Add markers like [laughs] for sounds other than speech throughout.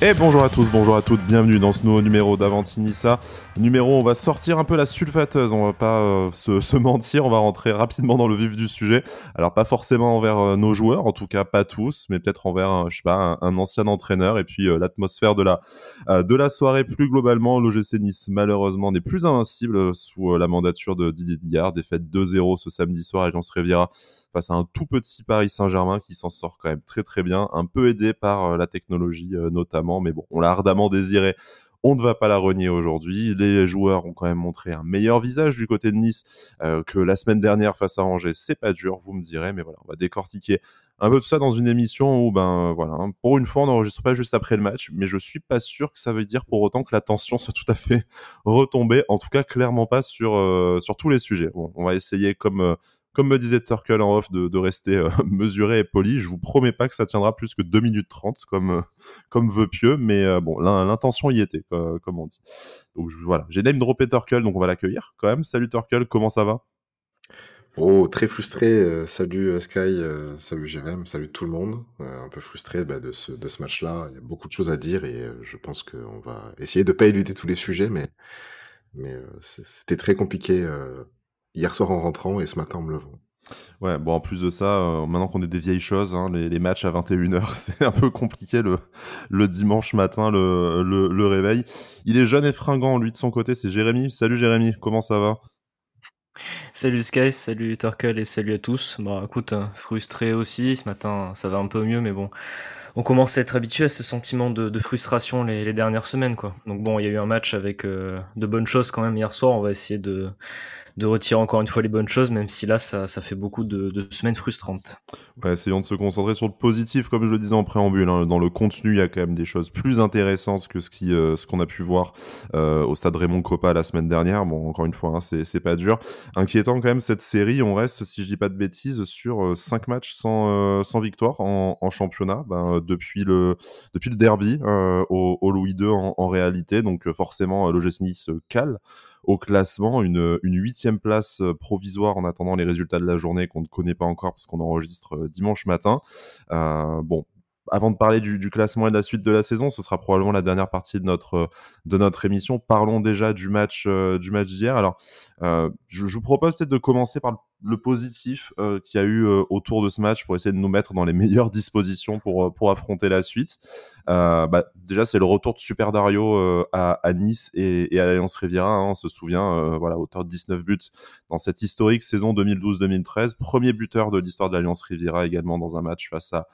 Et bonjour à tous, bonjour à toutes, bienvenue dans ce nouveau numéro d'Avantinissa. Numéro, on va sortir un peu la sulfateuse, on va pas euh, [laughs] se, mentir, on va rentrer rapidement dans le vif du sujet. Alors pas forcément envers euh, nos joueurs, en tout cas pas tous, mais peut-être envers, je sais pas, un, ancien entraîneur et puis euh, l'atmosphère de la de la soirée plus globalement. L'OGC Nice malheureusement n'est plus invincible sous la mandature de Didier Dillard, défaite 2-0 ce samedi soir à Lens Riviera face à un tout petit Paris Saint-Germain qui s'en sort quand même très très bien, un peu aidé par euh, la technologie euh, notamment, mais bon, on l'a ardemment désiré. On ne va pas la renier aujourd'hui. Les joueurs ont quand même montré un meilleur visage du côté de Nice euh, que la semaine dernière face à Angers. C'est pas dur, vous me direz, mais voilà, on va décortiquer un peu tout ça dans une émission où, ben voilà, hein, pour une fois, on n'enregistre pas juste après le match, mais je suis pas sûr que ça veut dire pour autant que la tension soit tout à fait [laughs] retombée. En tout cas, clairement pas sur sur tous les sujets. Bon, on va essayer comme comme me disait Turkle en off, de, rester euh, [laughs] mesuré et poli. Je vous promets pas que ça tiendra plus que 2 minutes 30 comme, euh, comme veut Pieux, mais euh, bon, l'intention y était, comme, on dit. Donc voilà, j'ai name droppé Turkle, donc on va l'accueillir quand même. Salut Turkle, comment ça va? Oh, très frustré. salut Sky, salut Jérém, salut tout le monde. un peu frustré bah, de ce, de ce match-là. Il y a beaucoup de choses à dire et je pense qu'on va essayer de pas éviter tous les sujets, mais, mais c'était très compliqué hier soir en rentrant et ce matin en me levant. Ouais, bon, en plus de ça, euh, maintenant qu'on est des vieilles choses, hein, les, matchs à 21h, [laughs] c'est un peu compliqué le, le dimanche matin, le, le, réveil. Il est jeune et fringant, lui, de son côté, c'est Jérémy. Salut Jérémy, comment ça va? Salut Sky, salut Turkle et salut à tous. Bon, écoute, hein, frustré aussi, ce matin, ça va un peu mieux, mais bon, on commence à être habitué à ce sentiment de, frustration les, dernières semaines, quoi. Donc bon, il y a eu un match avec euh, de bonnes choses quand même hier soir, on va essayer de de retirer encore une fois les bonnes choses, même si là, ça, ça fait beaucoup de, semaines frustrantes. Essayons de se concentrer sur le positif, comme je le disais en préambule. Hein. Dans le contenu, il y a quand même des choses plus intéressantes que ce euh, qu'on a pu voir euh, au stade Raymond Coppa la semaine dernière. Bon, encore une fois, hein, c'est pas dur. Inquiétant quand même cette série. On reste, si je dis pas de bêtises, sur 5 euh, matchs sans, victoire en, championnat ben, depuis le derby au, Louis II en, en réalité. Donc forcément, l'OGC Nice cale au classement, une, huitième place euh, provisoire en attendant les résultats de la journée qu'on ne connaît pas encore parce qu'on enregistre euh, dimanche matin. Euh, bon, avant de parler du, classement et de la suite de la saison, ce sera probablement la dernière partie de notre de notre émission. Parlons déjà du match du match d'hier. Alors, je, vous propose peut-être de commencer par le le positif euh, qu'il y a eu euh, autour de ce match pour essayer de nous mettre dans les [laughs] meilleures dispositions pour, euh, pour affronter la suite. Bah, déjà, c'est le retour de Super Dario à, à, Nice et, et à l'Alliance Riviera. Hein, on se souvient, voilà, auteur de 19 buts dans cette historique saison 2012-2013. Premier buteur de l'histoire de l'Alliance Riviera également dans un match face à,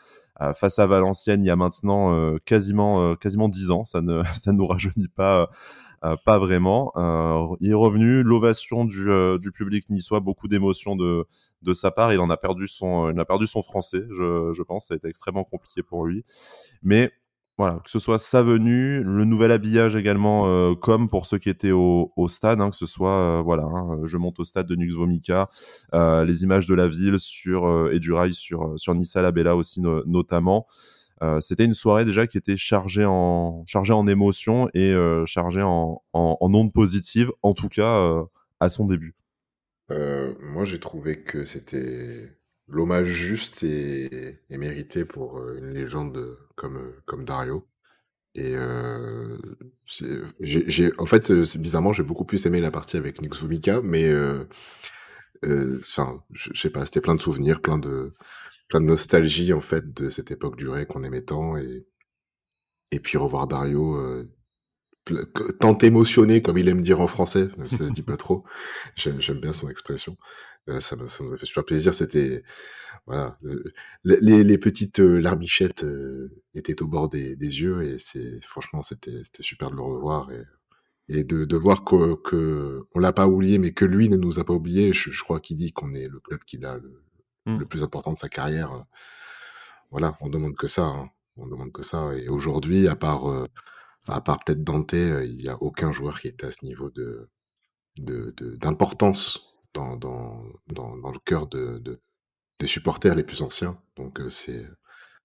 face à Valenciennes il y a maintenant quasiment, quasiment 10 ans. Ça ne, [laughs] ça nous rajeunit pas euh, pas vraiment. Euh, il est revenu, l'ovation du, euh, public niçois, beaucoup d'émotions de, sa part. Il en a perdu son, il a perdu son français, je, pense. Ça a été extrêmement compliqué pour lui. Mais voilà, que ce soit sa venue, le nouvel habillage également, comme pour ceux qui étaient au, stade, hein, que ce soit, voilà, hein, je monte au stade de Nux Vomica, les images de la ville sur et du rail sur sur Nissa la Bella aussi notamment. Euh, c'était une soirée déjà qui était chargée en, chargée en émotions et euh, chargée en, en, ondes positives, en tout cas euh, à son début. moi, j'ai trouvé que c'était l'hommage juste et, mérité pour une légende comme, comme Dario. Et en fait, bizarrement, j'ai beaucoup plus aimé la partie avec Nick mais je sais pas, c'était plein de souvenirs, plein de, de nostalgie en fait de cette époque du qu'on aimait tant et et puis revoir Dario euh, tant émotionné comme il aime dire en français, même ça se dit pas trop. [laughs] J'aime bien son expression. Euh, ça, me, fait super plaisir. C'était voilà, euh, les, les, petites larmichettes étaient au bord des, yeux et c'est franchement c'était super de le revoir et et de, de voir que, que on l'a pas oublié mais que lui ne nous a pas oublié. Je, je crois qu'il dit qu'on est le club qu'il a le, Mmh. le plus important de sa carrière. Euh, voilà, on demande que ça. Hein. On demande que ça. Et aujourd'hui, à part, euh, à part peut-être Dante, euh, il n'y a aucun joueur qui est à ce niveau de d'importance dans, le cœur de, de, des supporters les plus anciens. Donc c'est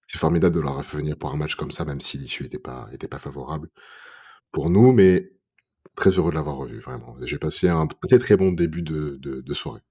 formidable de leur revenir pour un match comme ça, même si l'issue n'était pas, pas favorable pour nous, mais très heureux de l'avoir revu, vraiment. J'ai passé un très très bon début de soirée.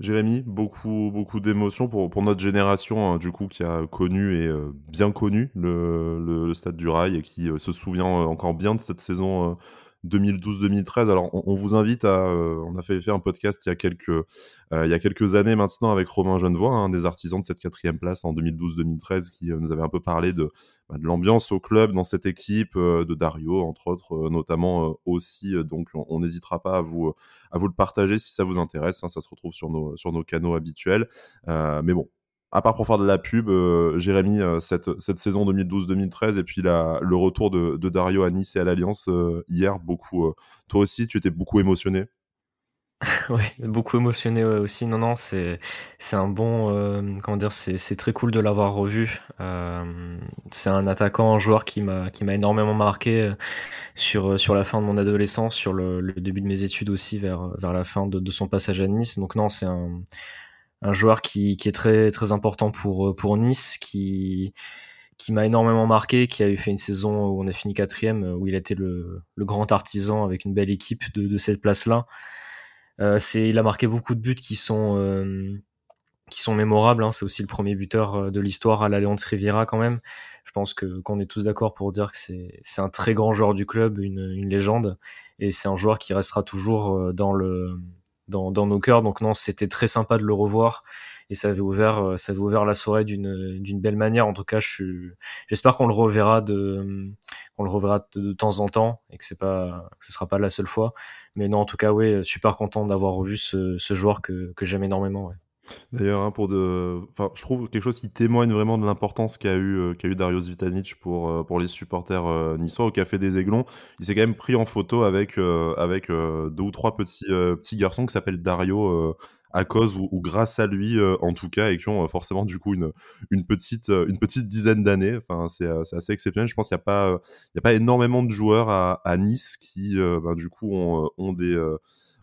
Jérémy, beaucoup, beaucoup d'émotions pour, pour notre génération, hein, du coup, qui a connu et euh, bien connu le, Stade du Rail et qui euh, se souvient euh, encore bien de cette saison 2012-2013. Alors, on, vous invite à. euh, on a fait, un podcast il y a quelques, euh, il y a quelques années maintenant avec Romain Genevoix, un des artisans de cette quatrième place en 2012-2013, qui euh, nous avait un peu parlé de, bah, de l'ambiance au club, dans cette équipe, de Dario, entre autres, notamment aussi. donc, on n'hésitera pas à vous à vous le partager si ça vous intéresse. hein, ça se retrouve sur nos, sur nos canaux habituels. Mais bon, à part pour faire de la pub, euh, Jérémy, euh, cette, cette saison 2012-2013 et puis le retour de, Dario à Nice et à l'Alliance euh, hier, beaucoup. toi aussi, tu étais beaucoup émotionné. [laughs] Ouais, beaucoup émotionné aussi. Non, non, c'est c'est un bon. comment dire, c'est très cool de l'avoir revu. C'est un attaquant, un joueur qui m'a qui m'a énormément marqué sur sur la fin de mon adolescence, sur le, le début de mes études aussi, vers vers la fin de, de son passage à Nice. Donc non, c'est un un joueur qui est très très important pour euh, pour Nice, qui m'a énormément marqué, qui a fait une saison où on a fini quatrième, où il a été le, grand artisan avec une belle équipe de, cette place-là. Euh, c'est, il a marqué beaucoup de buts qui sont euh, mémorables. Hein. C'est aussi le premier buteur euh, de l'histoire à l'Alliance Riviera quand même. Je pense que qu'on est tous d'accord pour dire que c'est un très grand joueur du club, une, légende, et c'est un joueur qui restera toujours euh, dans le dans, dans nos cœurs. Donc non, c'était très sympa de le revoir et ça avait ouvert euh, ça avait ouvert la soirée d'une d'une belle manière. En tout cas, je suis j'espère qu'on le reverra de qu'on le reverra de, temps en temps et que c'est pas que ce sera pas la seule fois. Mais non, en tout cas, oui, super content d'avoir revu ce, ce joueur que, que j'aime énormément. Ouais. D'ailleurs, hein, pour de, enfin, je trouve quelque chose qui témoigne vraiment de l'importance qu'a eu, euh, qu'a eu Darius pour, euh, pour les supporters euh, niçois au Café des Aiglons. Il s'est quand même pris en photo avec, euh, avec euh, deux ou trois petits, petits garçons qui s'appellent Dario à cause ou, grâce à lui en tout cas et qui ont forcément du coup une, une, petite, une petite dizaine d'années. Enfin, c'est assez exceptionnel. Je pense qu'il n'y a, pas, a pas énormément de joueurs à, à Nice qui ben, du coup ont, ont des...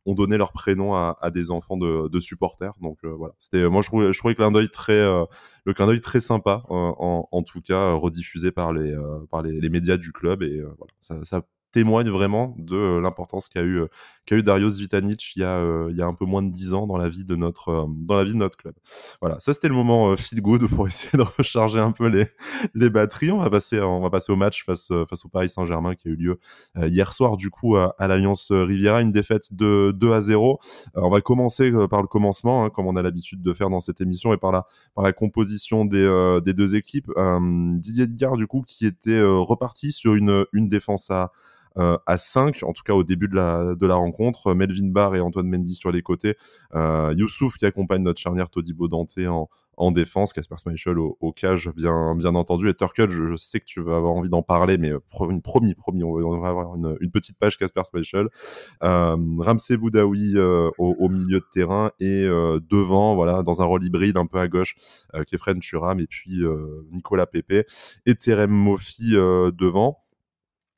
ont donné leur prénom à, à des enfants de, de supporters. Donc euh, voilà, c'était moi je trouvais, je trouvais le clin d'œil très euh, le clin d'œil très sympa euh, en, en tout cas rediffusé par les par les, les médias du club et voilà, ça, ça témoigne vraiment de euh, l'importance qu'a eu euh, qu'a eu Darius Vitanic il y a euh, il y a un peu moins de dix ans dans la vie de notre dans la vie de notre club. Voilà, ça c'était le moment feel good pour essayer de [laughs] recharger un peu les les batteries. On va passer on va passer au match face face au Paris Saint-Germain qui a eu lieu hier soir du coup à, à l'Alliance Riviera, une défaite de 2 à 0. Euh, on va commencer par le commencement, hein, comme on a l'habitude de faire dans cette émission, et par la, par la composition des, des deux équipes. Euh, Didier Digard, du coup, qui était reparti sur une, une défense à, euh, à 5, en tout cas au début de la, de la rencontre. Melvin Barr et Antoine Mendy sur les côtés. Euh, Youssouf qui accompagne notre charnière Todibo Dante en, en défense, Casper Schmeichel au, cage, bien, bien entendu. Et Turkel, je, sais que tu vas avoir envie d'en parler, mais promis, promis, on va, avoir une, une petite page Casper Schmeichel. Euh, Ramsey Boudaoui euh, au, milieu de terrain et euh, devant, voilà, dans un rôle hybride un peu à gauche, euh, Kefren Turam et puis euh, Nicolas Pepe et Terem euh, devant.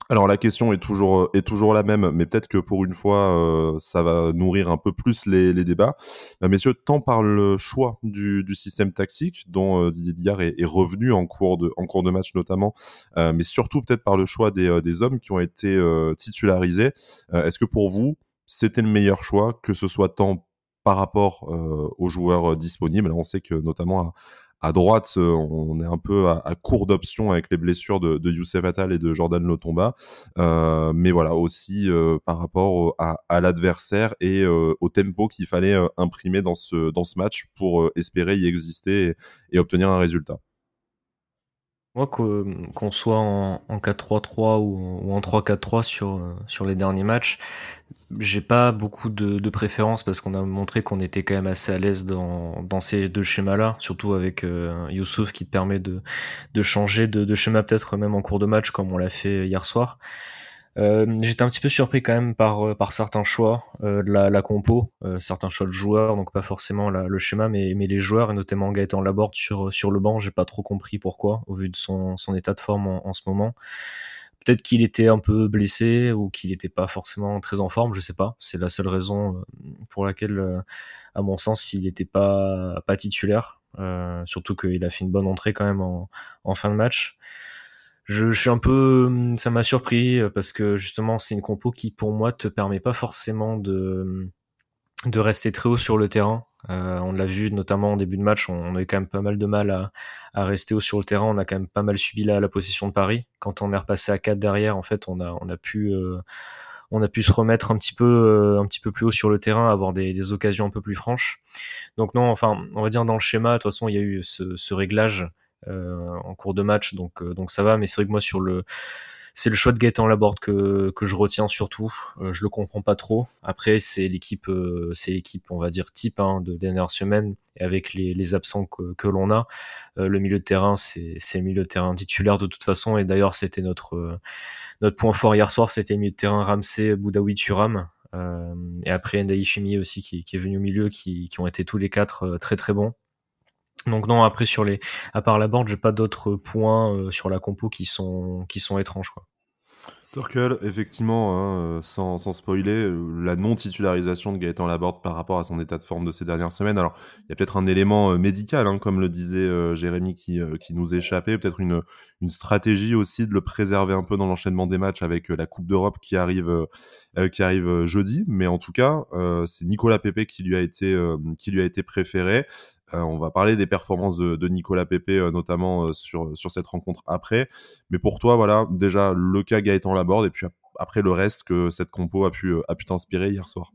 Alors la question est toujours est toujours la même, mais peut-être que pour une fois, euh, ça va nourrir un peu plus les, les débats. Bah, messieurs, tant par le choix du, du système tactique, dont euh, Didier Dillard est, est, revenu en cours de en cours de match notamment, euh, mais surtout peut-être par le choix des, euh, des hommes qui ont été euh, titularisés. Est-ce que pour vous, c'était le meilleur choix, que ce soit tant par rapport euh, aux joueurs disponibles? On sait que notamment à, à droite, euh, on est un peu à, court d'options avec les blessures de, Youssef Attal et de Jordan Lotomba. Euh, mais voilà, aussi euh, par rapport à, l'adversaire et au tempo qu'il fallait imprimer dans ce, dans match pour espérer y exister et obtenir un résultat. Moi, qu'on soit en, en 4-3-3 ou, en 3-4-3 sur, sur les derniers matchs, j'ai pas beaucoup de, de préférence parce qu'on a montré qu'on était quand même assez à l'aise dans, dans ces deux schémas-là, surtout avec euh, Youssouf qui te permet de, de changer de, de schéma peut-être même en cours de match comme on l'a fait hier soir. Euh, J'étais un petit peu surpris quand même par, par certains choix euh, de la, la compo, euh, certains choix de joueurs, donc pas forcément la, le schéma, mais, mais les joueurs, et notamment Gaëtan Laborde sur, sur le banc, j'ai pas trop compris pourquoi, au vu de son, son état de forme en, en ce moment. Peut-être qu'il était un peu blessé ou qu'il n'était pas forcément très en forme, je sais pas. C'est la seule raison euh, pour laquelle, euh, à mon sens, il n'était pas, pas titulaire. Euh, surtout qu'il a fait une bonne entrée quand même en, en fin de match je, suis un peu, ça m'a surpris parce que justement c'est une compo qui pour moi te permet pas forcément de de rester très haut sur le terrain. Euh, on l'a vu notamment en début de match, on, a eu quand même pas mal de mal à, rester haut sur le terrain. On a quand même pas mal subi la, la position de Paris. Quand on est repassé à 4 derrière, en fait, on a, on a pu euh, on a pu se remettre un petit peu euh, un petit peu plus haut sur le terrain, avoir des, occasions un peu plus franches. Donc non, enfin, on va dire dans le schéma, de toute façon, il y a eu ce, réglage en cours de match, donc donc ça va. Mais c'est vrai que moi sur le c'est le choix de Gaëtan Laborde que, que je retiens surtout. Euh, je le comprends pas trop. Après, c'est l'équipe, euh, c'est l'équipe, on va dire type hein, de dernière semaine. Et avec les, les absents que, que l'on a, euh, le milieu de terrain, c'est le milieu de terrain titulaire de toute façon. Et d'ailleurs, c'était notre notre point fort hier soir, c'était le milieu de terrain Ramsey, Boudaoui, Turam. et après Ndaï Chimi aussi qui, qui, est venu au milieu, qui, qui ont été tous les quatre très très bons. Donc non, après sur les, à part la board, j'ai pas d'autres points euh, sur la compo qui sont qui sont étranges. Turkel, effectivement, hein, euh, sans, sans, spoiler, euh, la non-titularisation de Gaëtan Laborde par rapport à son état de forme de ces dernières semaines. Alors, il y a peut-être un élément médical, hein, comme le disait Jérémy, qui, qui nous échappait, peut-être une, une stratégie aussi de le préserver un peu dans l'enchaînement des matchs avec la Coupe d'Europe qui arrive, qui arrive jeudi. Mais en tout cas, c'est Nicolas Pepe qui lui a été, qui lui a été préféré. Euh, on va parler des performances de, Nicolas Pepe, euh, notamment euh, sur, sur cette rencontre après. Mais pour toi, voilà, déjà le cas Gaëtan Laborde, et puis après le reste que cette compo a pu, a pu t'inspirer hier soir.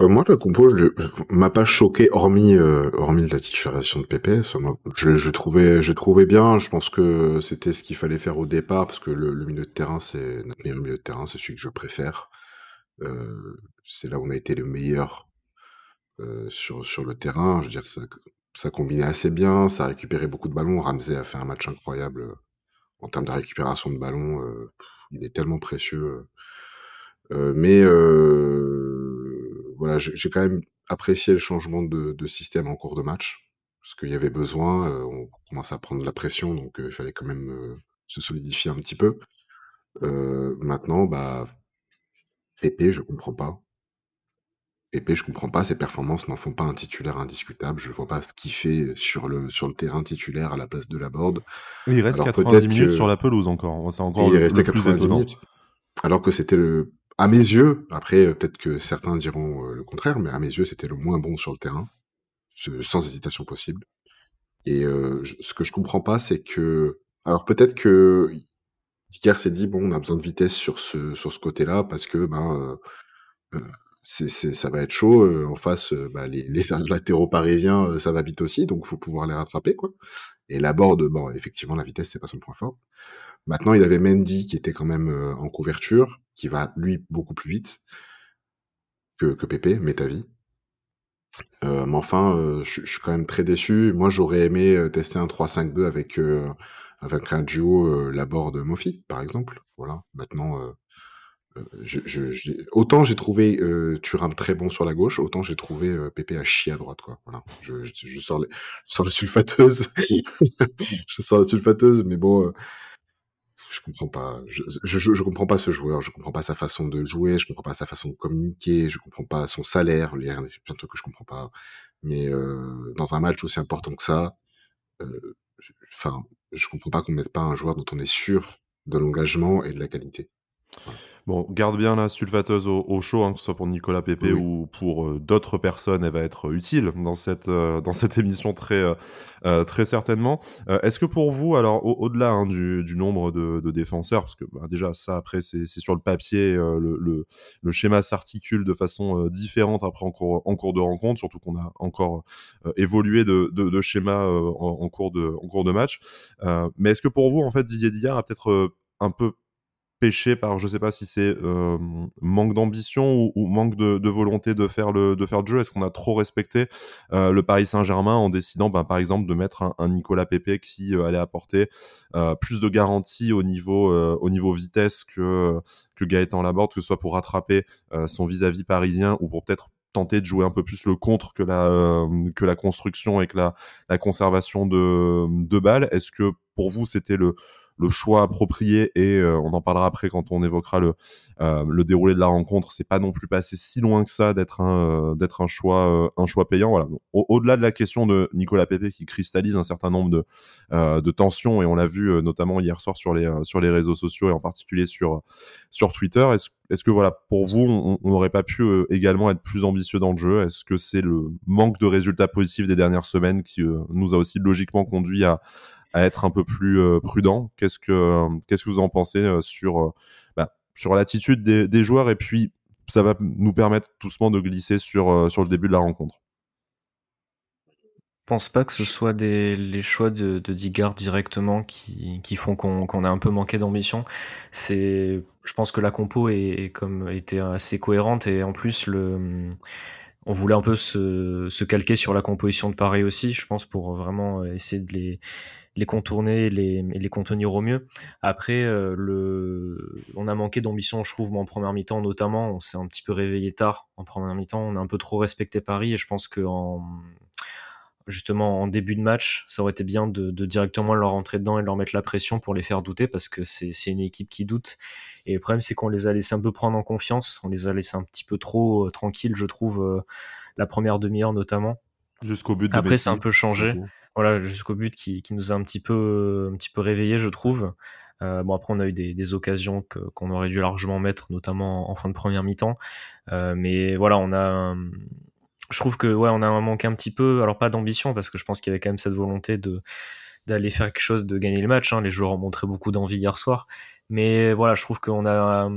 moi, la compo, je, m'a pas choqué, hormis, hormis la titularisation de Pepe. je, je, trouvais, je trouvais bien. Je pense que c'était ce qu'il fallait faire au départ, parce que le, milieu de terrain, c'est notre milieu de terrain, c'est celui que je préfère. c'est là où on a été le meilleur sur, sur le terrain. Je veux dire, ça, ça combinait assez bien, ça a récupéré beaucoup de ballons. Ramsey a fait un match incroyable euh, en termes de récupération de ballons. Euh, il est tellement précieux. mais voilà, j'ai quand même apprécié le changement de, système en cours de match, parce qu'il y avait besoin. on commence à prendre la pression, donc il fallait quand même se solidifier un petit peu. maintenant, bah, Pépé, je comprends pas. Pepe, je comprends pas, ses performances n'en font pas un titulaire indiscutable. Je vois pas ce qu'il fait sur le, sur le terrain titulaire à la place de la board. Il reste 90 minutes sur la pelouse encore. C'est encore il restait 90 minutes. Alors que c'était le, à mes yeux, après peut-être que certains diront euh, le contraire, mais à mes yeux c'était le moins bon sur le terrain, sans hésitation possible. Et euh, ce que je comprends pas, c'est que, alors peut-être que Dicker s'est dit bon, on a besoin de vitesse sur ce sur ce côté-là parce que ben euh, ça va être chaud. Euh, en face, euh, bah, les, [laughs] les latéraux parisiens, euh, ça va vite aussi, donc faut pouvoir les rattraper, quoi. Et la board, bon, effectivement, la vitesse, c'est pas son point fort. Maintenant, il avait Mendy qui était quand même en couverture, qui va lui beaucoup plus vite que, que Pépé, mais ta vie. mais enfin, je suis quand même très déçu. Moi, j'aurais aimé tester un 3-5-2 avec avec un duo la board Mofi, par exemple. Voilà. Maintenant, autant j'ai trouvé euh, Thuram très bon sur la gauche, autant j'ai trouvé euh, Pépé à chier à droite. Voilà. Je, sors, les, je sors la sulfateuse. [laughs] je sors la sulfateuse, mais bon, euh, je comprends pas. Je, comprends pas ce joueur, je comprends pas sa façon de jouer, je comprends pas sa façon de communiquer, je comprends pas son salaire. Il y a plein de trucs que je comprends pas. Mais euh, dans un match aussi important que ça, euh, enfin, je comprends pas qu'on mette pas un joueur dont on est sûr de l'engagement et de la qualité. Bon, garde bien la sulfateuse au, chaud, hein, que ce soit pour Nicolas Pépé ou pour euh, d'autres personnes, elle va être utile dans cette, euh, dans cette [laughs] émission très, euh, très certainement. Est-ce que pour vous, alors au-delà hein, du, du, nombre de, de, défenseurs, parce que bah, déjà ça après c'est sur le papier, le, le, le, schéma s'articule de façon différente après en cours, en cours de rencontre, surtout qu'on a encore évolué de, de, de schéma en, en, cours de, en cours de match. mais est-ce que pour vous, en fait, Didier Dillard a peut-être un peu péché par, je sais pas si c'est euh, manque d'ambition ou, manque de, volonté de faire le, de faire le jeu Est-ce qu'on a trop respecté euh, le Paris Saint-Germain en décidant, ben, par exemple, de mettre un, Nicolas Pepe qui euh, allait apporter plus de garanties au niveau, au niveau vitesse que, que Gaëtan Laborde, que ce soit pour rattraper son vis-à-vis parisien ou pour peut-être tenter de jouer un peu plus le contre que la, que la construction et que la, la conservation de, de balles. Est-ce que pour vous, c'était le le choix approprié et on en parlera après quand on évoquera le, le déroulé de la rencontre. C'est pas non plus passé si loin que ça d'être un, d'être un choix, un choix payant. Voilà. Au-delà de la question de Nicolas Pepe qui cristallise un certain nombre de, de tensions et on l'a vu notamment hier soir sur les, sur les réseaux sociaux et en particulier sur, sur Twitter. Est-ce est-ce que voilà, pour vous, on n'aurait pas pu euh, également être plus ambitieux dans le jeu? Est-ce que c'est le manque de résultats positifs des dernières semaines qui euh, nous a aussi logiquement conduit à, être un peu plus euh, prudent. Qu'est-ce que qu'est-ce que vous en pensez sur bah, sur l'attitude des, joueurs? Et puis ça va nous permettre doucement de glisser sur sur le début de la rencontre. Je pense pas que ce soit les choix de, de Digard directement qui, qui font qu'on a un peu manqué d'ambition. C'est, je pense que la compo est, comme était assez cohérente et en plus le, on voulait un peu se, se calquer sur la composition de Paris aussi, je pense, pour vraiment essayer de les, les contourner et les, les contenir au mieux. Après, euh, le, on a manqué d'ambition, je trouve, en première mi-temps notamment. On s'est un petit peu réveillé tard en première mi-temps. On a un peu trop respecté Paris et je pense que en, justement en début de match, ça aurait été bien de, directement leur rentrer dedans et leur mettre la pression pour les faire douter parce que c'est une équipe qui doute. Et le problème, c'est qu'on les a laissés un peu prendre en confiance, on les a laissés un petit peu trop euh, tranquilles, je trouve, euh, la première demi-heure notamment. Jusqu'au but. Après, c'est un peu changé. Voilà, jusqu'au but qui, nous a un petit peu, un petit peu réveillé, je trouve. Euh, bon après on a eu des, occasions qu'on aurait dû largement mettre, notamment en fin de première mi-temps. mais voilà, on a je trouve que ouais, on a manqué un petit peu, alors pas d'ambition parce que je pense qu'il y avait quand même cette volonté de d'aller faire quelque chose, de gagner le match. Hein. Les joueurs ont montré beaucoup d'envie hier soir, mais voilà, je trouve qu'on a,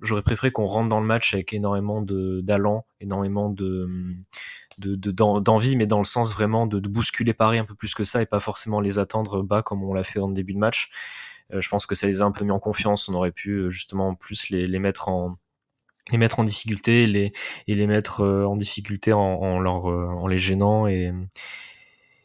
j'aurais préféré qu'on rentre dans le match avec énormément de d'allant, énormément de d'envie, mais dans le sens vraiment de, bousculer Paris un peu plus que ça et pas forcément les attendre bas comme on l'a fait en début de match. Euh, je pense que ça les a un peu mis en confiance. On aurait pu euh, justement plus les, les mettre en les mettre en difficulté les, et les mettre euh, en difficulté en, leur, en les gênant et,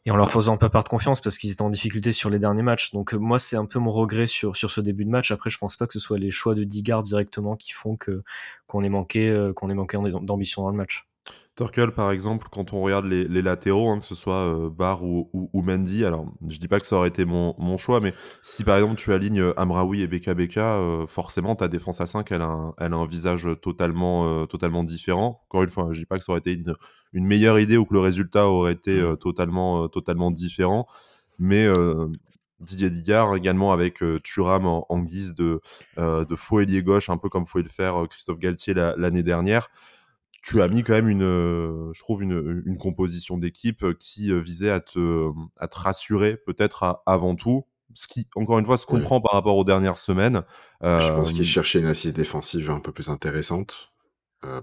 et en leur faisant pas part de confiance parce qu'ils étaient en difficulté sur les derniers matchs. Donc moi c'est un peu mon regret sur, sur ce début de match. Après je pense pas que ce soit les choix de Digard directement qui font que qu'on ait manqué qu'on ait manqué d'ambition dans le match. Torkel, par exemple, quand on regarde les, latéraux, hein, que ce soit euh, Bar ou, ou, Mendy, alors je dis pas que ça aurait été mon, mon, choix, mais si par exemple tu alignes euh, Amraoui et Beka Beka, euh, forcément ta défense à 5, elle a un, elle a un visage totalement, totalement différent. Encore une fois, je dis pas que ça aurait été une, une meilleure idée ou que le résultat aurait été mmh. totalement, totalement différent, mais Didier Digard également avec Thuram en, guise de, de faux ailier gauche, un peu comme pouvait le faire Christophe Galtier l'année dernière tu as mis quand même une, euh, je trouve une, une composition d'équipe euh, qui euh, visait à te, à te rassurer peut-être avant tout. Ce qui, encore une fois, se comprend par rapport aux dernières semaines. Je pense qu'il cherchait une assise défensive un peu plus intéressante.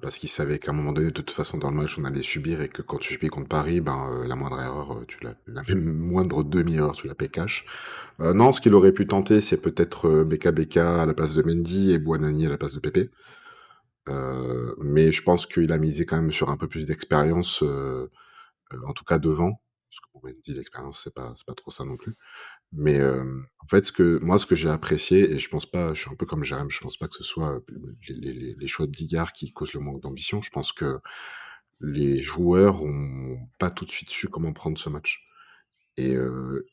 parce qu'il savait qu'à un moment donné, de toute façon, dans le match, on allait subir et que quand tu subis contre Paris, ben, la moindre erreur, tu la, la [laughs] moindre demi-erreur, tu la payes cash. non, ce qu'il aurait pu tenter, c'est peut-être BKBK à la place de Mendy et Buanani à la place de Pépé. Euh, mais je pense qu'il a misé quand même sur un peu plus d'expérience, euh, euh, en tout cas devant. Parce que pour Mendy, l'expérience, c'est pas, pas trop ça non plus. Mais en fait, ce que, moi, ce que j'ai apprécié, et je pense pas, je suis un peu comme Jérém, je pense pas que ce soit les choix de Digard qui causent le manque d'ambition. Je pense que les joueurs ont pas tout de suite su comment prendre ce match. Et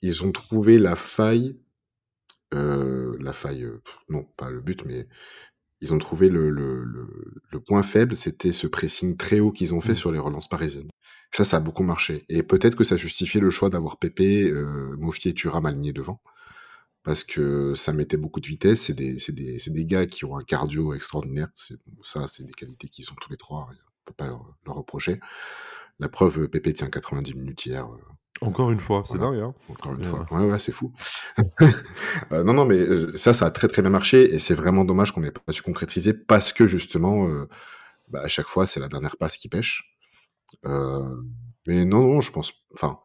ils ont trouvé la faille, la faille, non, pas le but, mais ils ont trouvé le, le, le, point faible, c'était ce pressing très haut qu'ils ont fait mmh. sur les relances parisiennes. Ça, ça a beaucoup marché. Et peut-être que ça justifiait le choix d'avoir Pépé, euh, et Thuram alignés devant. Parce que ça mettait beaucoup de vitesse. C'est des, des, des, gars qui ont un cardio extraordinaire. Ça, c'est des qualités qu'ils ont tous les trois. On peut pas leur, leur reprocher. La preuve, Pépé tient 90 minutes hier. Euh, encore une fois, c'est dingue. Hein Encore une fois. Ouais, ouais, c'est fou. [laughs] euh, non, non, mais euh, ça, ça a très très bien marché et c'est vraiment dommage qu'on n'ait pas su concrétiser parce que justement, euh, bah, à chaque fois, c'est la dernière passe qui pêche. Euh, mais non, non, je pense. Enfin,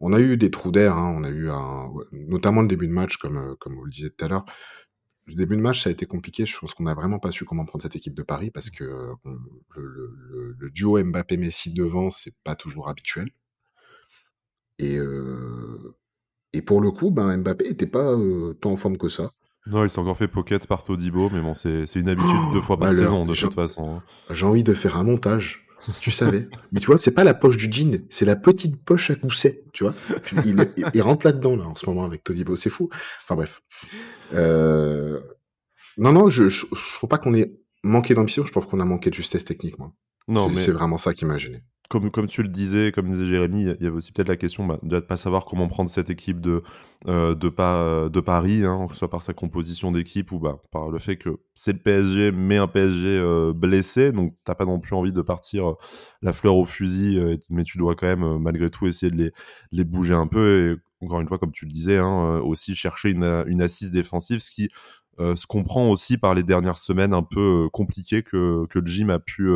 on a eu des trous d'air. Hein, on a eu un, notamment le début de match, comme euh, comme vous le disiez tout à l'heure. Le début de match, ça a été compliqué. Je pense qu'on n'a vraiment pas su comment prendre cette équipe de Paris parce que le, le, le duo Mbappé-Messi devant, c'est pas toujours habituel. Et, euh, et pour le coup, ben, Mbappé n'était pas euh, tant en forme que ça. Non, il s'est encore fait pocket par Todibo, mais bon, c'est une habitude deux fois par saison, de toute façon. Hein. J'ai envie de faire un montage [laughs] Tu savais. Mais tu vois, c'est pas la poche du jean, c'est la petite poche à gousset, tu vois. il, rentre là-dedans, là, en ce moment, avec Todibo, c'est fou. Enfin, bref. Euh... Non, non, je, je, je trouve pas qu'on ait manqué d'ambition, je trouve qu'on a manqué de justesse technique, moi. Non, mais c'est vraiment ça qui m'a gêné comme, comme tu le disais, comme disait Jérémy, il y avait aussi peut-être la question bah, de ne pas savoir comment prendre cette équipe de, euh, pas, de Paris, hein, que ce soit par sa composition d'équipe ou bah, par le fait que c'est le PSG, mais un PSG euh, blessé, donc t'as pas non plus envie de partir euh, la fleur au fusil, mais tu dois quand même malgré tout essayer de les, les bouger un peu. Et encore une fois, comme tu le disais, hein, aussi chercher une, assise défensive, ce qui se comprend aussi par les dernières semaines un peu compliquées que, que le a pu,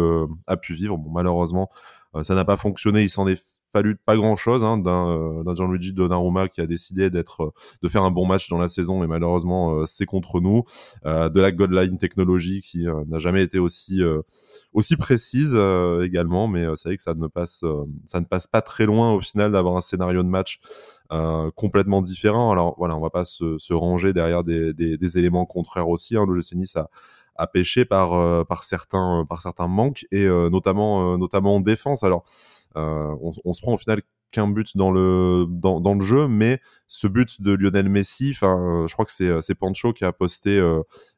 a pu vivre. Bon, malheureusement, euh, ça n'a pas fonctionné. Il s'en est fallu pas grand chose hein, d'un euh, Gianluigi Donnarumma qui a décidé d'être euh, de faire un bon match dans la saison et malheureusement c'est contre nous de la Godline technologie qui n'a jamais été aussi aussi précise également mais c'est vrai que ça ne passe ça ne passe pas très loin au final d'avoir un scénario de match complètement différent alors voilà on va pas se, se ranger derrière des, des, des, éléments contraires aussi hein. le Nice a à pêcher par euh, par certains par certains manques et euh, notamment euh, notamment en défense. Alors on, se prend au final qu'un but dans le dans, le jeu, mais ce but de Lionel Messi, je crois que c'est Pancho qui a posté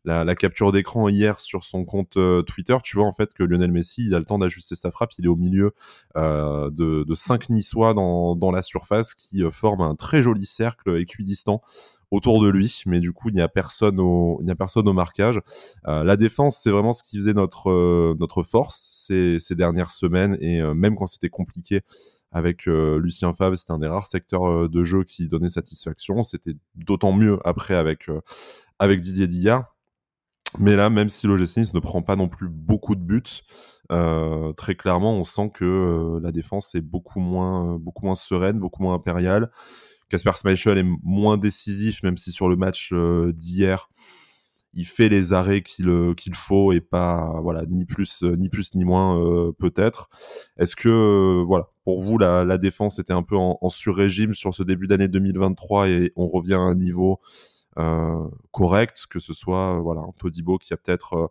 la, capture d'écran hier sur son compte Twitter. Tu vois en fait que Lionel Messi, il a le temps d'ajuster sa frappe, il est au milieu de, de cinq Niçois dans, dans la surface qui forment un très joli cercle équidistant autour de lui, mais du coup il n'y a personne au, il n'y a personne au marquage. Euh, la défense, c'est vraiment ce qui faisait notre euh, notre force ces, dernières semaines et euh, même quand c'était compliqué avec Lucien Favre, c'était un des rares secteurs de jeu qui donnait satisfaction. C'était d'autant mieux après avec avec Didier Dillard. Mais là, même si l'OGC Nice ne prend pas non plus beaucoup de buts, très clairement, on sent que la défense est beaucoup moins, beaucoup moins sereine, beaucoup moins impériale. Casper Schmeichel est moins décisif, même si sur le match euh, d'hier, il fait les arrêts qu'il euh, qu'il faut et pas voilà ni plus euh, ni plus ni moins peut-être. Est-ce que voilà pour vous la, défense était un peu en, en sur-régime sur ce début d'année 2023 et on revient à un niveau correct, que ce soit voilà un Todibo qui a peut-être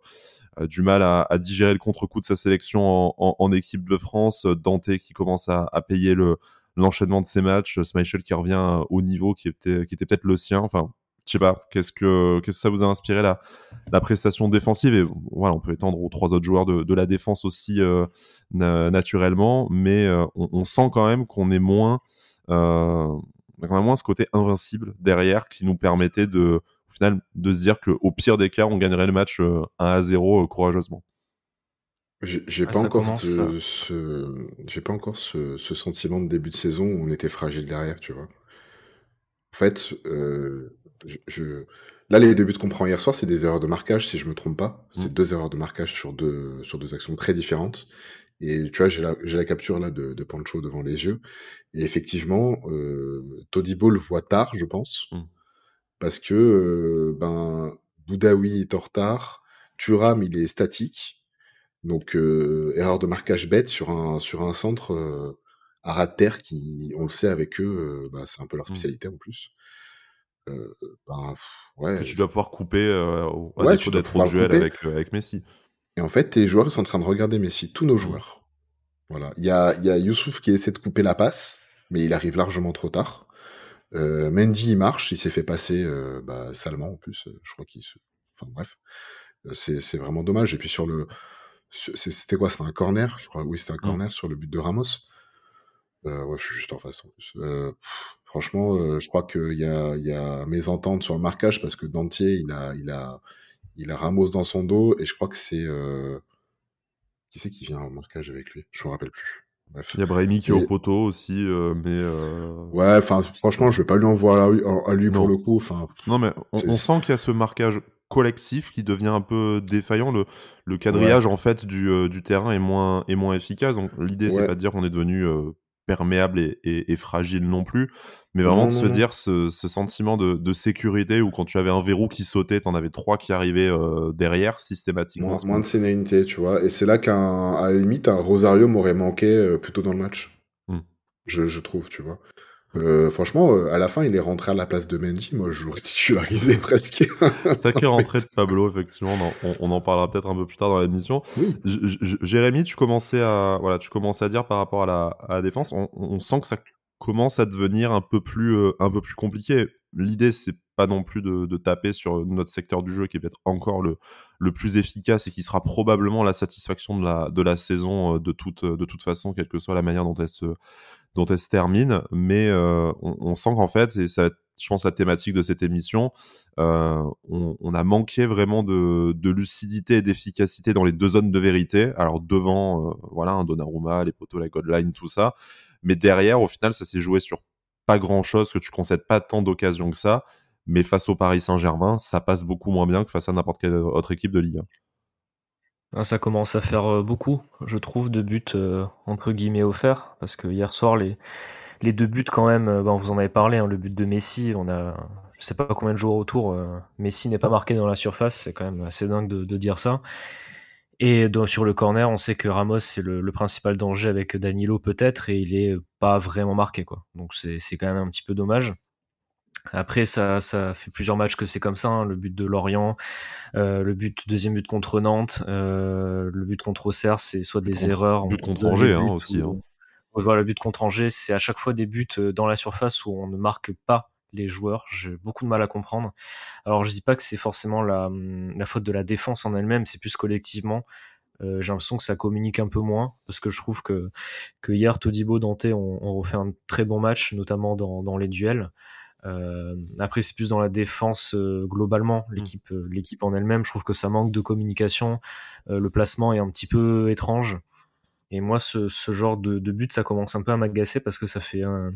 du mal à, digérer le contre-coup de sa sélection en, équipe de France, Dante qui commence à payer le, l'enchaînement de ces matchs, Smichel qui revient au niveau qui était, peut-être le sien. Enfin, je sais pas, qu'est-ce que, ça vous a inspiré la, la prestation défensive? Et voilà, on peut étendre aux trois autres joueurs de, la défense aussi euh, naturellement, mais euh, on, on, sent quand même qu'on est moins, euh, quand même moins ce côté invincible derrière qui nous permettait de, au final, de se dire qu'au pire des cas, on gagnerait le match 1 euh, à 0 courageusement. J'ai ah, pas, encore ce, ce j'ai pas encore ce, ce, sentiment de début de saison où on était fragile derrière, tu vois. En fait, euh, je, je, là, les deux buts qu'on prend hier soir, c'est des erreurs de marquage, si je me trompe pas. C'est mmh. deux erreurs de marquage sur deux, sur deux actions très différentes. Et tu vois, j'ai la, la, capture là de, de, Pancho devant les yeux. Et effectivement, euh, Todibo le voit tard, je pense. Mmh. Parce que euh, ben, Boudaoui est en retard. Turam, il est statique. Donc, euh, erreur de marquage bête sur un, sur un centre euh, à ras de terre qui, on le sait avec eux, euh, bah, c'est un peu leur mmh. spécialité en plus. Euh, ben, ouais. Tu dois pouvoir couper euh, à ouais, tu d'être au duel avec, avec Messi. Et en fait, les joueurs sont en train de regarder Messi, tous nos mmh. joueurs. Voilà. Il y a, y a Youssouf qui essaie de couper la passe, mais il arrive largement trop tard. Mendy, il marche, il s'est fait passer bah, salement en plus. Je crois qu'il se... Enfin bref, c'est vraiment dommage. Et puis sur le, c'était quoi? C'était un corner Je crois? Oui, c'était un mmh. corner sur le but de Ramos. Euh, ouais, je suis juste en face en plus. Euh, franchement, euh, je crois qu'il y a, y a mésentente sur le marquage parce que Dantier, il a, il a, il a Ramos dans son dos et je crois que c'est qui c'est qui vient en marquage avec lui? Je me rappelle plus. Bref. Il y a Brahimi qui est au poteau aussi, euh, mais euh, ouais, enfin franchement, je vais pas lui envoyer à lui, pour le coup. Non, mais on, on sent qu'il y a ce marquage collectif qui devient un peu défaillant. Le, le quadrillage en fait du, euh, du, terrain est moins, est moins efficace. Donc l'idée, c'est pas de dire qu'on est devenu euh, perméable et, et, et, fragile non plus, mais vraiment non, de non, se non. dire ce, ce sentiment de, de, sécurité où quand tu avais un verrou qui sautait, t'en avais trois qui arrivaient euh, derrière systématiquement. Moins, moins de sérénité, tu vois. Et c'est là qu'à la limite, un Rosario m'aurait manqué plutôt dans le match. Mm. Je, je, trouve, tu vois. Euh, franchement, euh, à la fin, il est rentré à la place de Mendy. Moi, je [laughs] titularisé presque. Sacrée rentrée de [laughs] Pablo, effectivement. On, en parlera peut-être un peu plus tard dans l'émission. Oui. Jérémy, tu commençais à, voilà, tu commençais à dire par rapport à la, défense, on, sent que ça commence à devenir un peu plus, euh, un peu plus compliqué. L'idée, c'est pas non plus de, taper sur notre secteur du jeu qui est peut-être encore le, le plus efficace et qui sera probablement la satisfaction de la, de la saison de toute, de toute façon, quelle que soit la manière dont elle se, dont elle se termine, mais euh, on, sent qu'en fait, et ça je pense, la thématique de cette émission, euh, on, a manqué vraiment de, lucidité et d'efficacité dans les deux zones de vérité. Alors devant, euh, voilà, un Donnarumma, les poteaux, la Godline, tout ça, mais derrière, au final, ça s'est joué sur pas grand-chose, que tu concèdes pas tant d'occasions que ça, mais face au Paris Saint-Germain, ça passe beaucoup moins bien que face à n'importe quelle autre équipe de Ligue 1. Ah, ça commence à faire euh, beaucoup, je trouve, de buts euh, entre guillemets offerts, parce que hier soir, les, deux buts quand même, euh, bon, vous en avez parlé, hein, le but de Messi, on a, je sais pas combien de joueurs autour, Messi n'est pas marqué dans la surface, c'est quand même assez dingue de, dire ça. Et sur le corner, on sait que Ramos c'est le, principal danger avec Danilo peut-être, et il est pas vraiment marqué quoi. Donc c'est quand même un petit peu dommage. Après, ça, ça fait plusieurs matchs que c'est comme ça. Hein. le but de Lorient, euh, le but deuxième but contre Nantes, euh, le but contre Auxerre, c'est soit des erreurs. Le but contre Angers hein, aussi. Hein. Voilà, le but contre Angers, c'est à chaque fois des buts euh, dans la surface où on ne marque pas les joueurs. J'ai beaucoup de mal à comprendre. Alors, je dis pas que c'est forcément la, la, faute de la défense en elle-même, c'est plus collectivement. Euh, j'ai l'impression que ça communique un peu moins parce que je trouve que, que hier, Todibo, Dante ont, ont refait un très bon match, notamment dans, dans les duels. Euh, après, c'est plus dans la défense euh, globalement, mm. l'équipe, euh, l'équipe en elle-même. Je trouve que ça manque de communication. le placement est un petit peu étrange. Et moi, ce, ce genre de, de, but, ça commence un peu à m'agacer parce que ça fait un,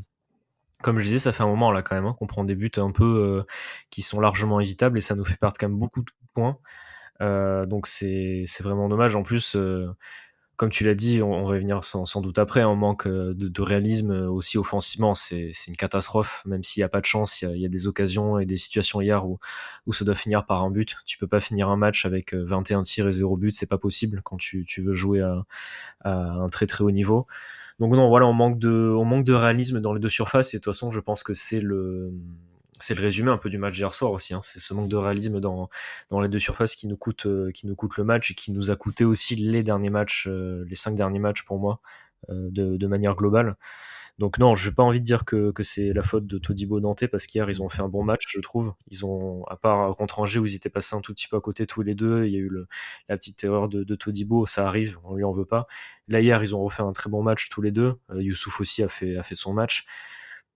comme je disais, ça fait un moment là quand même hein, qu'on prend des buts un peu qui sont largement évitables et ça nous fait perdre quand même beaucoup de points. Euh, donc c'est vraiment dommage. En plus, comme tu l'as dit, on, va y venir sans, doute après, on manque euh, de, réalisme aussi offensivement, c'est une catastrophe, même s'il n'y a pas de chance, il y a, des occasions et des situations hier où, où ça doit finir par un but. Tu peux pas finir un match avec 21 euh, tirs et 0 but, c'est pas possible quand tu, veux jouer à, un très très haut niveau. Donc non, voilà, on manque de, on manque de réalisme dans les deux surfaces et de toute façon, je pense que c'est le c'est le résumé un peu du match d'hier soir aussi. Hein. C'est ce manque de réalisme dans, dans les deux surfaces qui nous coûte euh, qui nous coûte le match et qui nous a coûté aussi les derniers matchs, euh, les cinq derniers matchs pour moi, euh, de, de, manière globale. Donc non, je n'ai pas envie de dire que, que c'est la faute de Todibo Dante parce qu'hier ils ont fait un bon match, je trouve. Ils ont, à part contre Angers où ils étaient passés un tout petit peu à côté tous les deux, il y a eu le, la petite erreur de, de Todibo, ça arrive, on lui en veut pas. Là hier ils ont refait un très bon match tous les deux. Youssouf aussi a fait a fait son match.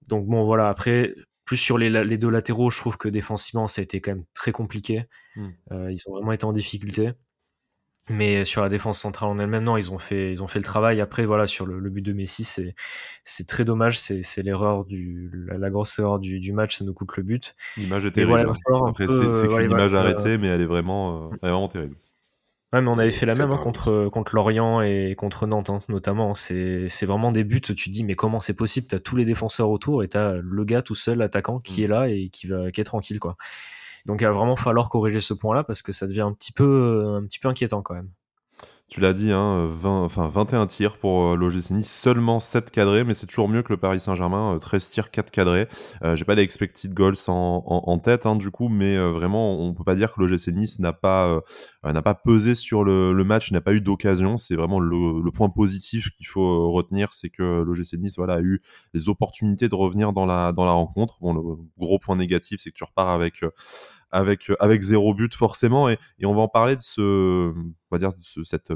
Donc bon voilà, après plus sur les, les, deux latéraux, je trouve que défensivement, ça a été quand même très compliqué. Hmm. Euh, ils ont vraiment été en difficulté. Mais sur la défense centrale en elle-même, non, ils ont fait, ils ont fait le travail. Après, voilà, sur le, but de Messi, c'est, c'est très dommage. C'est, l'erreur du, la, grosse erreur du, du, match, ça nous coûte le but. L'image est terrible. Après, c'est, c'est qu'une image arrêtée, mais elle est vraiment, euh, elle est vraiment terrible. Ouais, mais on avait fait la même hein, contre, contre Lorient et contre Nantes, hein, notamment. C'est, c'est vraiment des buts, tu te dis, mais comment c'est possible? T'as tous les défenseurs autour et t'as le gars tout seul, l'attaquant, qui mm. est là et qui, va, qui est tranquille, quoi. Donc il va vraiment falloir corriger ce point-là parce que ça devient un petit peu, un petit peu inquiétant quand même. Tu l'as dit, hein, 20, enfin 21 tirs pour euh, l'OGC Nice, seulement 7 cadrés, mais c'est toujours mieux que le Paris Saint-Germain, 13 euh, tirs, 4 cadrés. Euh, J'ai pas d'expected goals en, en, tête, hein, du coup, mais euh, vraiment, on peut pas dire que l'OGC Nice n'a pas, pas pesé sur le, le match, n'a pas eu d'occasion. C'est vraiment le, le, point positif qu'il faut retenir, c'est que l'OGC Nice voilà, a eu les opportunités de revenir dans la, dans la rencontre. Bon, le gros point négatif, c'est que tu repars avec avec euh, avec zéro but forcément et, on va en parler de ce on va dire de cette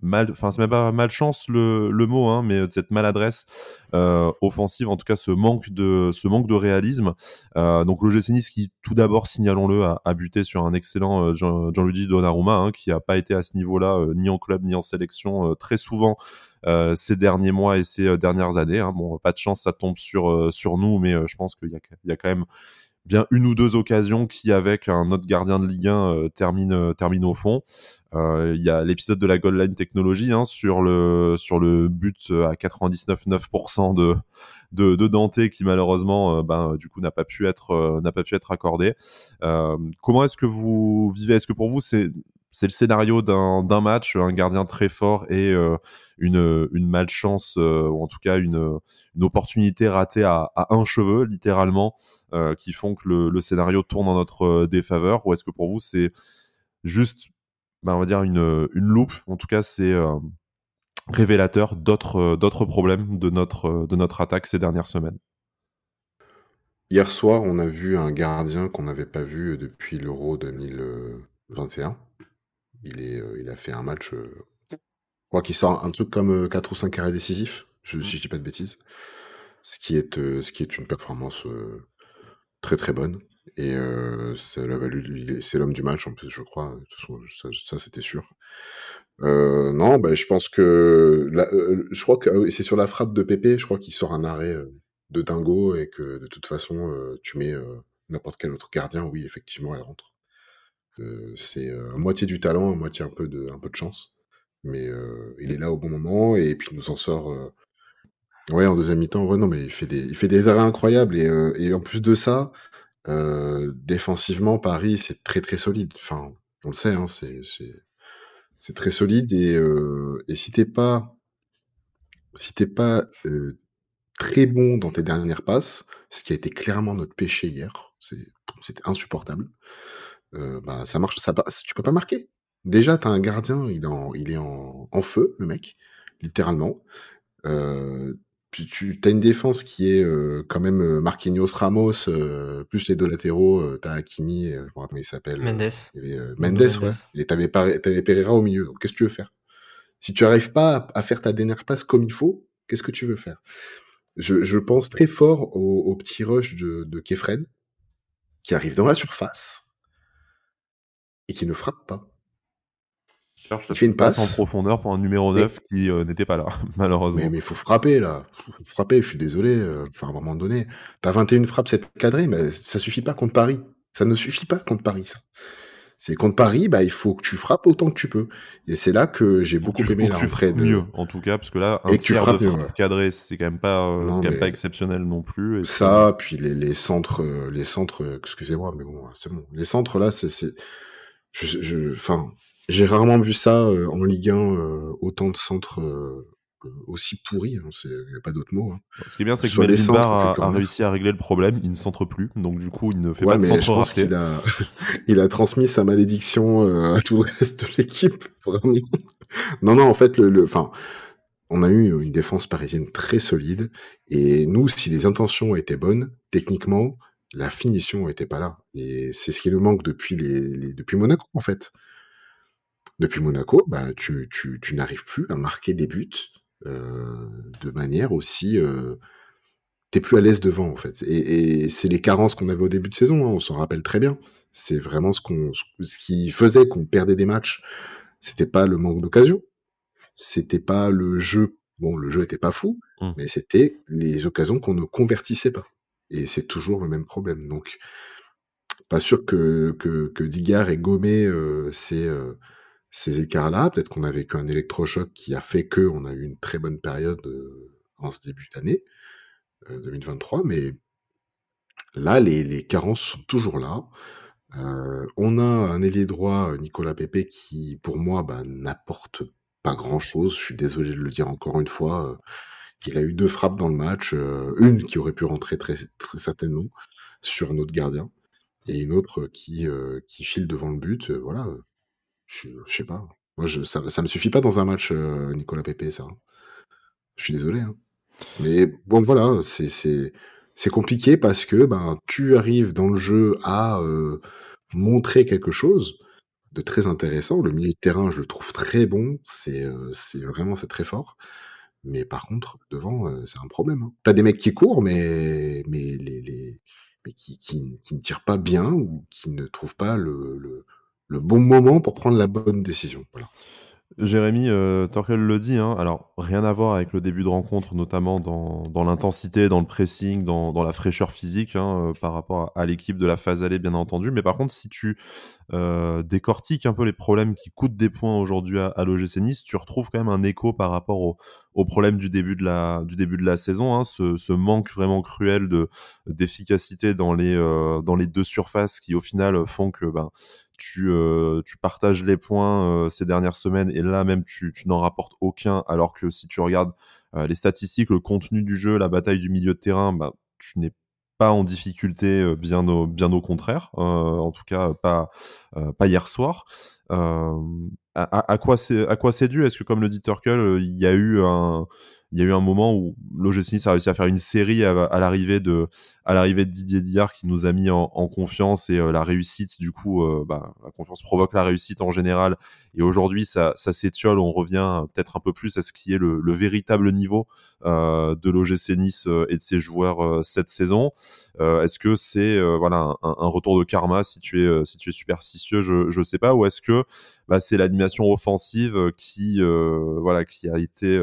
mal enfin c'est même pas malchance le, le mot hein, mais de cette maladresse euh, offensive en tout cas ce manque de ce manque de réalisme euh, donc le Nice qui tout d'abord signalons-le a, buté sur un excellent Jean, Gianluigi Donnarumma hein, qui a pas été à ce niveau-là ni en club ni en sélection très souvent ces derniers mois et ces dernières années. Hein. Bon, pas de chance, ça tombe sur sur nous, mais je pense qu'il y y a quand même bien une ou deux occasions qui, avec un autre gardien de Ligue 1, euh, termine, euh, termine au fond. Euh, il y a l'épisode de la Gold Line Technologie hein, sur, le, sur le but à 99,9% de, de, de, Dante qui malheureusement ben, du coup n'a pas pu être n'a pas pu être accordé. comment est-ce que vous vivez? Est-ce que pour vous c'est c'est le scénario d'un match, un gardien très fort et une, une malchance, ou en tout cas une, opportunité ratée à, un cheveu, littéralement, qui font que le, scénario tourne en notre défaveur Ou est-ce que pour vous, c'est juste, ben, on va dire, une, une loupe? En tout cas, c'est révélateur d'autres d'autres problèmes de notre, de notre attaque ces dernières semaines? Hier soir, on a vu un gardien qu'on n'avait pas vu depuis l'Euro 2021. Il, est, euh, il a fait un match, euh, je crois qu'il sort un truc comme 4 euh, ou 5 arrêts décisifs, je, si je dis pas de bêtises. Ce qui est, ce qui est une performance très très bonne. Et c'est l'homme du match en plus, je crois. ça, c'était sûr. non, bah, je pense que je crois que c'est sur la frappe de Pépé, je crois qu'il sort un arrêt de dingo et que de toute façon tu mets n'importe quel autre gardien, oui effectivement elle rentre c'est à moitié du talent, à moitié un peu de, un peu de chance. Mais il est là au bon moment et puis il nous en sort. Ouais, en deuxième mi-temps, ouais, non, mais il fait des, il fait des arrêts incroyables et, et en plus de ça, défensivement, Paris, c'est très très solide. Enfin, on le sait, hein, c'est, c'est, très solide et, et si t'es pas, si t'es pas très bon dans tes dernières passes, ce qui a été clairement notre péché hier, c'était insupportable. Euh, bah, ça marche, ça, tu peux pas marquer. Déjà, tu as un gardien, il est en, il est en, feu, le mec, littéralement. Euh, puis tu as une défense qui est euh, quand même Marquinhos Ramos, plus les deux latéraux, tu as Hakimi, je me rappelle comment il s'appelle. Mendes. Mendes, ouais. Et tu avais, Pereira au milieu. Qu'est-ce que tu veux faire? Si tu n'arrives pas à, faire ta dernière passe comme il faut, qu'est-ce que tu veux faire? Je, je, pense très fort au, petit rush de, de Kefren, qui arrive dans la surface et qui ne frappe pas. il fait une passe en profondeur pour un numéro 9 qui euh, n'était pas là, [laughs] malheureusement. Mais il faut frapper là. Faut frapper, je suis désolé. Euh, enfin, à un moment donné, t'as 21 frappes, c'est cadré, mais ça suffit pas contre Paris. Ça ne suffit pas contre Paris, ça. C'est contre Paris, bah, il faut que tu frappes autant que tu peux. Et c'est là que j'ai beaucoup aimé la rentrée de. mieux, en tout cas, parce que là, un et tiers de frappe cadré, c'est quand même pas, euh, quand même pas exceptionnel non plus. ça, puis les, les centres, les centres, excusez-moi, mais bon, c'est bon. Les centres là, c'est, je, enfin, j'ai rarement vu ça euh, en Ligue 1, euh, autant de centres euh, aussi pourris. Il n'y a pas d'autre mot. Hein. Ce qui est bien, c'est que Melvin Barr a, réussi à régler le problème. Il ne centre plus, donc du coup, il ne fait pas de centre raté. Il a, [laughs] il a transmis sa malédiction à tout le reste de l'équipe. [laughs] Vraiment. non, non, en fait, le, enfin. on a eu une défense parisienne très solide et nous, si les intentions étaient bonnes, techniquement, la finition était pas là. Et c'est ce qui nous manque depuis, les, depuis Monaco, en fait. Depuis Monaco, bah, tu, tu, tu n'arrives plus à marquer des buts euh, de manière aussi. Euh, T'es plus à l'aise devant, en fait. Et, et c'est les carences qu'on avait au début de saison, hein, on s'en rappelle très bien. C'est vraiment ce, qu'on, ce qui faisait qu'on perdait des matchs. C'était pas le manque d'occasion. C'était pas le jeu. Bon, le jeu était pas fou, mmh. mais c'était les occasions qu'on ne convertissait pas. Et c'est toujours le même problème. Donc, pas sûr que, que, que Digard ait gommé ces, ces écarts-là. Peut-être qu'on a vécu un électrochoc qui a fait qu'on a eu une très bonne période en ce début d'année 2023. Mais là, les, les carences sont toujours là. on a un ailier droit, Nicolas Pepe, qui, pour moi, bah, n'apporte pas grand-chose. Je suis désolé de le dire encore une fois. Il a eu deux frappes dans le match, euh, une qui aurait pu rentrer très, certainement sur un autre gardien, et une autre qui, euh, qui file devant le but. Euh, voilà, je, sais pas. Moi, ça, ça me suffit pas dans un match, Nicolas Pepe, ça. Hein. Je suis désolé. Hein. Mais bon, voilà, c'est compliqué parce que ben tu arrives dans le jeu à montrer quelque chose de très intéressant. Le milieu de terrain, je le trouve très bon. C'est c'est vraiment c'est très fort. Mais par contre, devant, c'est un problème. Hein. T'as des mecs qui courent, mais, mais, les, mais qui, qui, ne tirent pas bien ou qui ne trouvent pas le, le, le bon moment pour prendre la bonne décision. Voilà. Jérémy euh, Torkel le dit, hein, alors rien à voir avec le début de rencontre, notamment dans, l'intensité, dans le pressing, dans, la fraîcheur physique hein, euh, par rapport à, l'équipe de la phase allée, bien entendu. Mais par contre, si tu euh, décortiques un peu les problèmes qui coûtent des points aujourd'hui à, à l'OGC Nice, tu retrouves quand même un écho par rapport au, au problème du début de la, saison, hein, ce, manque vraiment cruel de, d'efficacité dans, les, euh, dans les deux surfaces qui au final font que ben, tu, tu partages les points ces dernières semaines et là même tu, n'en rapportes aucun, alors que si tu regardes les statistiques, le contenu du jeu, la bataille du milieu de terrain, bah, tu n'es pas en difficulté, bien au, bien au contraire, en tout cas pas, pas hier soir. À, à, quoi c'est à quoi c'est dû? Est-ce que comme le dit Turkle, il y a eu un il y a eu un moment où l'OGC Nice a réussi à faire une série à, l'arrivée de Didier Dillard qui nous a mis en, confiance et euh, la réussite du coup euh, bah, la confiance provoque la réussite en général. Et aujourd'hui ça ça s'étiole. On revient peut-être un peu plus à ce qui est le, véritable niveau euh, de l'OGC Nice et de ses joueurs cette saison. Est-ce que c'est voilà un, retour de karma si tu es si tu es superstitieux? Je je sais pas. Ou est-ce que bah, c'est l'animation offensive qui voilà qui a été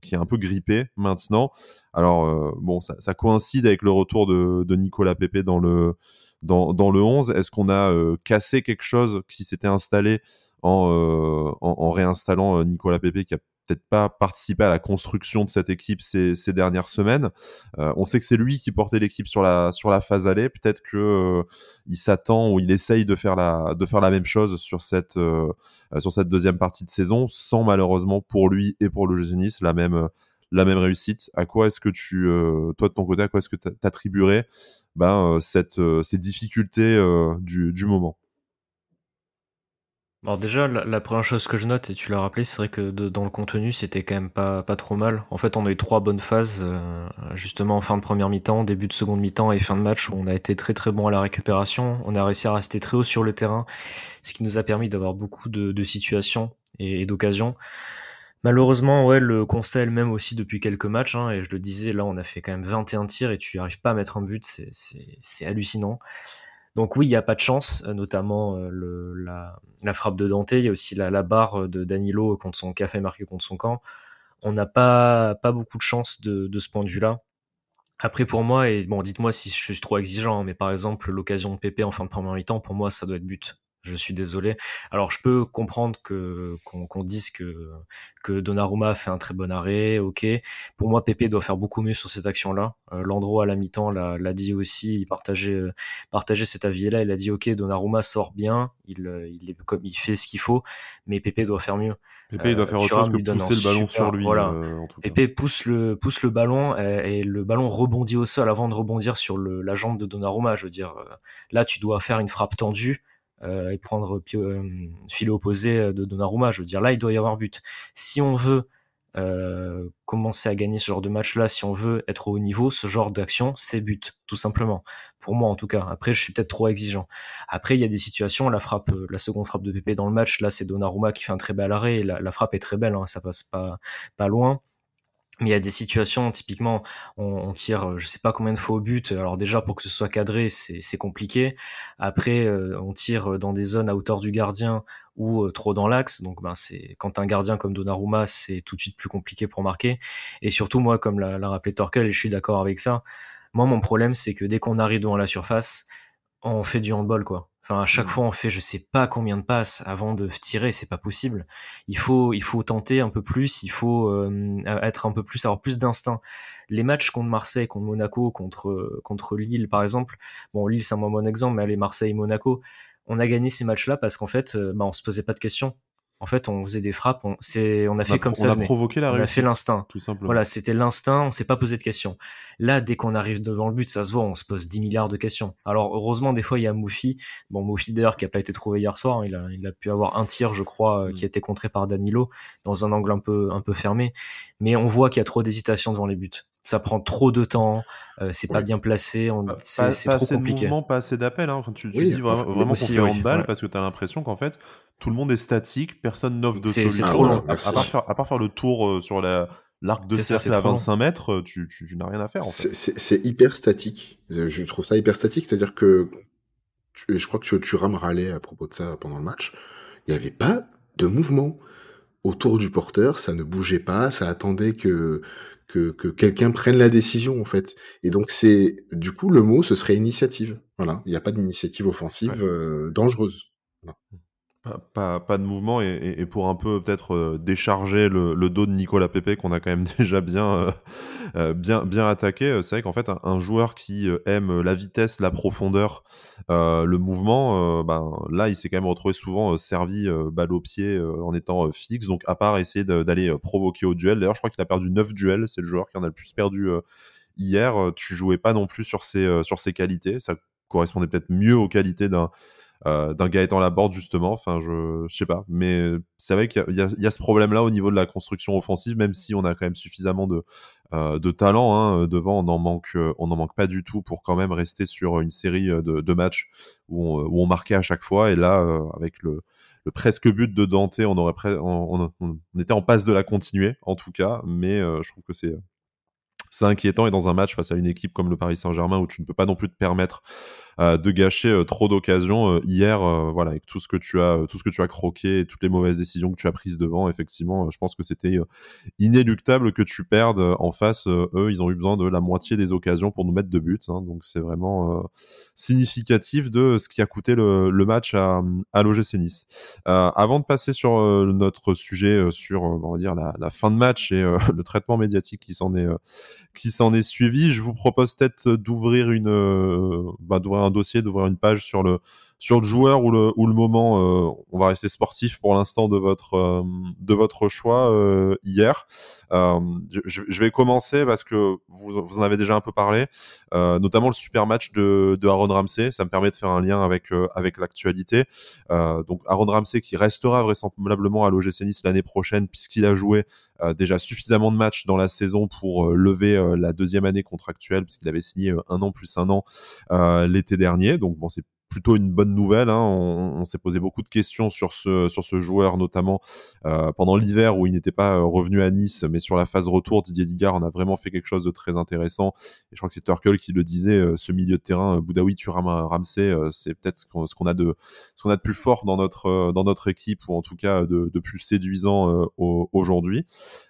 qui est un peu grippé maintenant. Alors, euh, bon, ça, coïncide avec le retour de, Nicolas Pepe dans le, dans, le 11. Est-ce qu'on a euh, cassé quelque chose qui s'était installé en, euh, en, réinstallant Nicolas Pepe qui a peut-être pas participé à la construction de cette équipe ces, dernières semaines. on sait que c'est lui qui portait l'équipe sur la, sur la phase aller. Peut-être que il s'attend ou il essaye de faire la, même chose sur cette, sur cette deuxième partie de saison, sans malheureusement pour lui et pour le Nice la même, réussite. À quoi est-ce que tu, toi de ton côté, à quoi est-ce que tu attribuerais ben, ces difficultés du moment? Alors déjà, la, première chose que je note, et tu l'as rappelé, c'est vrai que dans le contenu, c'était quand même pas, pas trop mal. En fait, on a eu trois bonnes phases, euh, justement en fin de première mi-temps, début de seconde mi-temps et fin de match, où on a été très très bon à la récupération. On a réussi à rester très haut sur le terrain, ce qui nous a permis d'avoir beaucoup de, situations et, d'occasions. Malheureusement, ouais, le constat est le même aussi depuis quelques matchs, hein, et je le disais, là, on a fait quand même 21 tirs et tu arrives pas à mettre un but, c'est hallucinant. Donc oui, il n'y a pas de chance, euh, notamment euh, la, frappe de Dante, il y a aussi la, barre de Danilo contre son café marqué contre son camp. On n'a pas, pas beaucoup de chance de, ce point de vue-là. Après pour moi, et bon dites-moi si je suis trop exigeant, hein, mais par exemple l'occasion de PP en fin de première mi-temps, pour moi ça doit être but. Je suis désolé. Alors je peux comprendre que qu'on dise que que Donnarumma fait un très bon arrêt, ok. Pour moi, Pepe doit faire beaucoup mieux sur cette action-là. Euh, Landreau à la mi-temps l'a dit aussi, il partageait euh, partageait cet avis-là. Il a dit ok, Donnarumma sort bien, il euh, il est comme il fait ce qu'il faut, mais Pepe doit faire mieux. Pepe doit faire autre chose que pousser le ballon sur lui. Voilà. Pepe pousse le pousse le ballon et, le ballon rebondit au sol avant de rebondir sur le, la jambe de Donnarumma. Je veux dire, là tu dois faire une frappe tendue euh, et prendre euh, filet opposé euh, de Donnarumma. Je veux dire, là, il doit y avoir but. Si on veut euh, commencer à gagner ce genre de match-là, si on veut être au haut niveau, ce genre d'action, c'est but, tout simplement. Pour moi, en tout cas. Après, je suis peut-être trop exigeant. Après, il y a des situations, la frappe, la seconde frappe de Pépé dans le match, là, c'est Donnarumma qui fait un très bel arrêt, la, la frappe est très belle, hein, ça passe pas, pas loin. Mais il y a des situations, typiquement, on, tire, je sais pas combien de fois au but. Alors déjà, pour que ce soit cadré, c'est compliqué. Après, euh, on tire dans des zones à hauteur du gardien ou euh, trop dans l'axe. Donc, ben, c'est quand un gardien comme Donnarumma, c'est tout de suite plus compliqué pour marquer. Et surtout, moi, comme l'a rappelé Torkel, je suis d'accord avec ça. Moi, mon problème, c'est que dès qu'on arrive devant la surface, on fait du handball, quoi. Enfin, à chaque mmh. fois, on fait je sais pas combien de passes avant de tirer, c'est pas possible. Il faut, il faut tenter un peu plus, il faut euh, être un peu plus, avoir plus d'instinct. Les matchs contre Marseille, contre Monaco, contre, contre Lille, par exemple. Bon, Lille, c'est un moins bon exemple, mais allez, Marseille, Monaco. On a gagné ces matchs-là parce qu'en fait, euh, bah, on se posait pas de questions en fait, on faisait des frappes, on, on a fait comme ça. On a provoqué la On a fait l'instinct. Tout simplement. Voilà, c'était l'instinct, on s'est pas posé de questions. Là, dès qu'on arrive devant le but, ça se voit, on se pose 10 milliards de questions. Alors, heureusement, des fois, il y a Moufi. Bon, Moufi, d'ailleurs, qui a pas été trouvé hier soir. Hein, il, a, il a pu avoir un tir, je crois, euh, qui a mm. été contré par Danilo, dans un angle un peu, un peu fermé. Mais on voit qu'il y a trop d'hésitation devant les buts ça prend trop de temps, euh, c'est pas bien placé, c'est, trop assez compliqué. De mouvement, pas assez d'appel. Hein, quand tu, tu dis vraiment, vraiment qu'on fait handball parce que tu as l'impression qu'en fait tout le monde est statique, personne n'offre de solution. C'est trop long. À, part faire, le tour euh, sur l'arc de cercle à 25 mètres, euh, tu, n'as rien à faire. En fait. C'est hyper statique. Je trouve ça hyper statique, c'est-à-dire que je crois que tu, me râlais à propos de ça pendant le match. Il n'y avait pas de mouvement autour du porteur, ça ne bougeait pas, ça attendait que que, quelqu'un prenne la décision en fait. Et donc c'est du coup le mot ce serait initiative. Voilà, il n'y a pas d'initiative offensive euh, dangereuse. Pas, de mouvement et, pour un peu peut-être euh, décharger le, dos de Nicolas Pepe qu'on a quand même [laughs] déjà bien, euh, euh, bien, bien attaqué. C'est vrai qu'en fait un, joueur qui aime la vitesse, la profondeur, le mouvement, ben, là il s'est quand même retrouvé souvent servi balle au pied en étant fixe. Donc à part essayer d'aller provoquer au duel, d'ailleurs je crois qu'il a perdu 9 duels, c'est le joueur qui en a le plus perdu hier. Tu jouais pas non plus sur ses, sur ses qualités, ça correspondait peut-être mieux aux qualités d'un euh, d'un Gaëtan Laborde justement. Enfin, je, je sais pas, mais c'est vrai qu'il y, a ce problème-là au niveau de la construction offensive, même si on a quand même suffisamment de euh, talent hein, devant. On en manque, euh, on en manque pas du tout pour quand même rester sur une série de, matchs où on, marquait à chaque fois. Et là, avec le presque but de Dante, on était en passe de la continuer en tout cas, mais je trouve que c'est inquiétant et dans un match face à une équipe comme le Paris Saint-Germain où tu ne peux pas non plus te permettre euh, de gâcher euh, trop d'occasions euh, hier voilà avec tout ce que tu as tout ce que tu as croqué et toutes les mauvaises décisions que tu as prises devant effectivement je pense que c'était inéluctable que tu perdes en face eux ils ont eu besoin de la moitié des occasions pour nous mettre de buts hein. donc c'est vraiment significatif de ce qui a coûté le, match à, à l'OGC Nice avant de passer sur notre sujet sur on va dire la, fin de match et [laughs] le traitement médiatique qui s'en est qui s'en est suivi. Je vous propose peut-être d'ouvrir une, euh, bah, d'ouvrir un dossier, d'ouvrir une page sur le sur le joueur ou le, ou le moment, euh, on va rester sportif pour l'instant de votre, euh, de votre choix euh, hier. Je, vais commencer parce que vous, vous en avez déjà un peu parlé, notamment le super match de, de Aaron Ramsey. Ça me permet de faire un lien avec, avec l'actualité. donc Aaron Ramsey qui restera vraisemblablement à l'OGC l'année prochaine puisqu'il a joué déjà suffisamment de matchs dans la saison pour lever la deuxième année contractuelle puisqu'il avait signé un an plus un an l'été dernier. Donc bon, c'est plutôt une bonne nouvelle. Hein. On, s'est posé beaucoup de questions sur ce, sur ce joueur, notamment euh, pendant l'hiver où il n'était pas euh, revenu à Nice, mais sur la phase retour, Didier Digard en a vraiment fait quelque chose de très intéressant. Et je crois que c'est Turkel qui le disait, euh, ce milieu de terrain, Boudaoui, Thuram, Ramsey, c'est peut-être ce qu'on a de a de plus fort dans notre dans notre équipe ou en tout cas de, de plus séduisant aujourd'hui.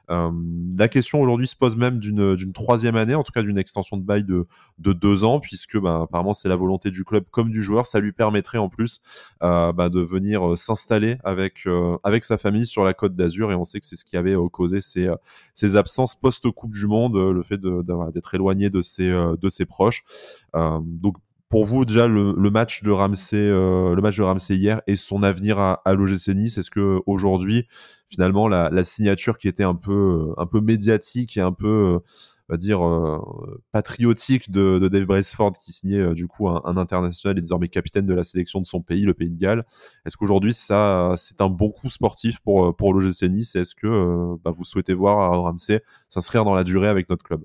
la question aujourd'hui se pose même d'une d'une troisième année, en tout cas d'une extension de bail de de deux ans, puisque ben, apparemment c'est la volonté du club comme du joueur ça lui permettrait en plus euh, bah, de venir euh, s'installer avec euh, avec sa famille sur la Côte d'Azur et on sait que c'est ce qui avait causé ces ces absences post Coupe du Monde, le fait d'être éloigné de ses de ses proches. donc pour vous déjà le, match de Ramsey le match de Ramsey hier et son avenir à, à l'OGC Nice est-ce que aujourd'hui finalement la, la, signature qui était un peu un peu médiatique et un peu va dire euh, patriotique de, Dave Braceford qui signait euh, du coup un, international et désormais capitaine de la sélection de son pays, le pays de Galles. Est-ce qu'aujourd'hui ça c'est un bon coup sportif pour euh, pour l'OGC Nice? Est-ce que bah, vous souhaitez voir Ramsey s'inscrire dans la durée avec notre club?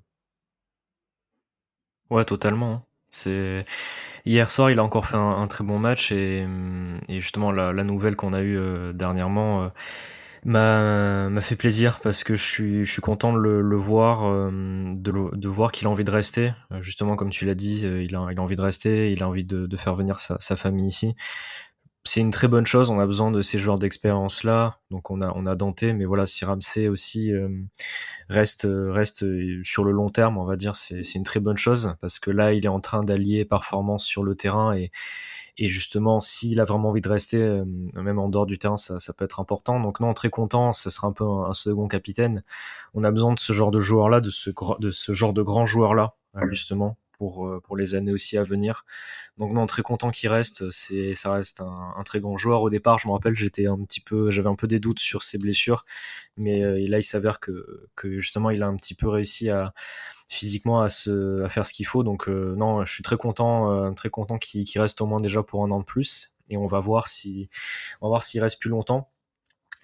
Ouais, totalement. Hein. C'est hier soir, il a encore fait un, très bon match et, et justement la nouvelle qu'on a eue dernièrement m'a fait plaisir parce que je suis, je suis content de le, le voir, euh, de, de, voir qu'il a envie de rester. Euh, justement, comme tu l'as dit, euh, il a, il a envie de rester, il a envie de, de faire venir sa, sa famille ici. C'est une très bonne chose. On a besoin de ces joueurs d'expérience là. Donc on a, on a Dante, mais voilà, si Ramsey aussi reste, reste sur le long terme, on va dire, c'est une très bonne chose parce que là, il est en train d'allier performance sur le terrain et et justement, s'il a vraiment envie de rester, euh, même en dehors du terrain, ça, ça, peut être important. Donc non, très content, ça sera un peu un, second capitaine. On a besoin de ce genre de joueur-là, de ce, de ce genre de grand joueur-là, justement, pour, euh, pour les années aussi à venir. Donc non, très content qu'il reste. C'est, ça reste un, très grand joueur. Au départ, je me rappelle, j'étais un petit peu, j'avais un peu des doutes sur ses blessures, mais là, il s'avère que, justement, il a un petit peu réussi physiquement à, faire ce qu'il faut. Donc euh, non, je suis très content, euh, très content qu'il reste au moins déjà pour un an de plus. Et on va voir si, on va voir s'il reste plus longtemps.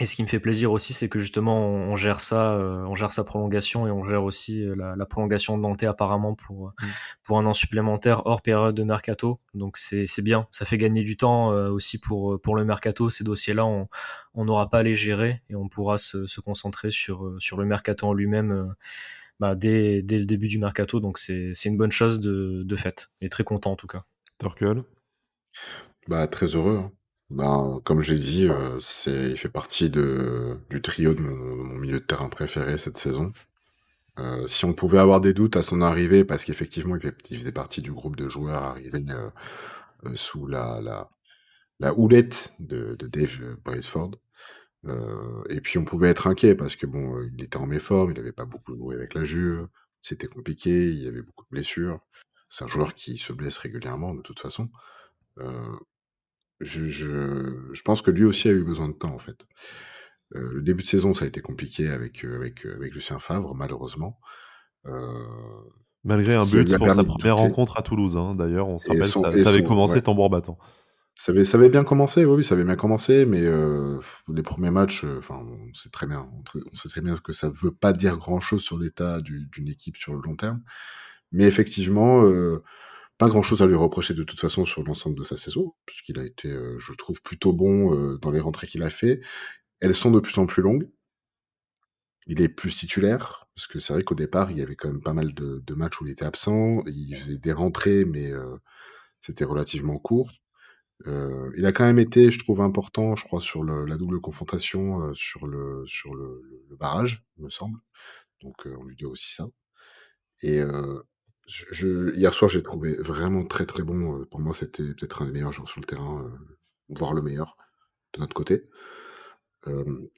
Et ce qui me fait plaisir aussi, c'est que justement on, gère ça, euh, on gère sa prolongation et on gère aussi la, la prolongation de Dante apparemment pour mm. pour un an supplémentaire hors période de mercato. Donc c'est bien, ça fait gagner du temps aussi pour pour le mercato. Ces dossiers-là, on n'aura pas à les gérer et on pourra se, se concentrer sur sur le mercato en lui-même bah, dès, dès, le début du mercato. Donc c'est une bonne chose de, de fait. Et très content en tout cas. Torkel bah, Très heureux. Hein. Bah, comme j'ai dit, euh, il fait partie du trio de mon, milieu de terrain préféré cette saison. Euh, si on pouvait avoir des doutes à son arrivée, parce qu'effectivement, il, faisait partie du groupe de joueurs arrivés euh, sous la, la, la houlette de, Dave Braceford. Et puis on pouvait être inquiet parce que bon, il était en méforme, il n'avait pas beaucoup joué avec la Juve, c'était compliqué, il y avait beaucoup de blessures. C'est un joueur qui se blesse régulièrement de toute façon. Je, je, je, pense que lui aussi a eu besoin de temps en fait. Euh, le début de saison, ça a été compliqué avec, euh, avec, euh, avec Lucien Favre, malheureusement. Malgré un but pour sa première rencontre à Toulouse, hein. d'ailleurs, on se rappelle, son, ça, ça, avait son, commencé ouais. tambour battant. Ça avait, ça avait bien commencé, oui, ça avait bien commencé, mais euh, les premiers matchs, enfin, on sait très bien, on, sait très bien que ça ne veut pas dire grand-chose sur l'état d'une équipe sur le long terme, mais effectivement, euh, pas grand-chose à lui reprocher de toute façon sur l'ensemble de sa saison, puisqu'il a été, euh, je trouve, plutôt bon dans les rentrées qu'il a fait. Elles sont de plus en plus longues. Il est plus titulaire, parce que c'est vrai qu'au départ, il y avait quand même pas mal de, matchs où il était absent. Il faisait des rentrées, mais euh, c'était relativement court. Euh, il a quand même été, je trouve, important, je crois, sur la double confrontation, euh, sur, le, sur le, barrage, il me semble. Donc, on lui doit aussi ça. Et hier soir, j'ai trouvé vraiment très très bon. Pour moi, c'était peut-être un des meilleurs joueurs sur le terrain, voire le meilleur de notre côté. Euh,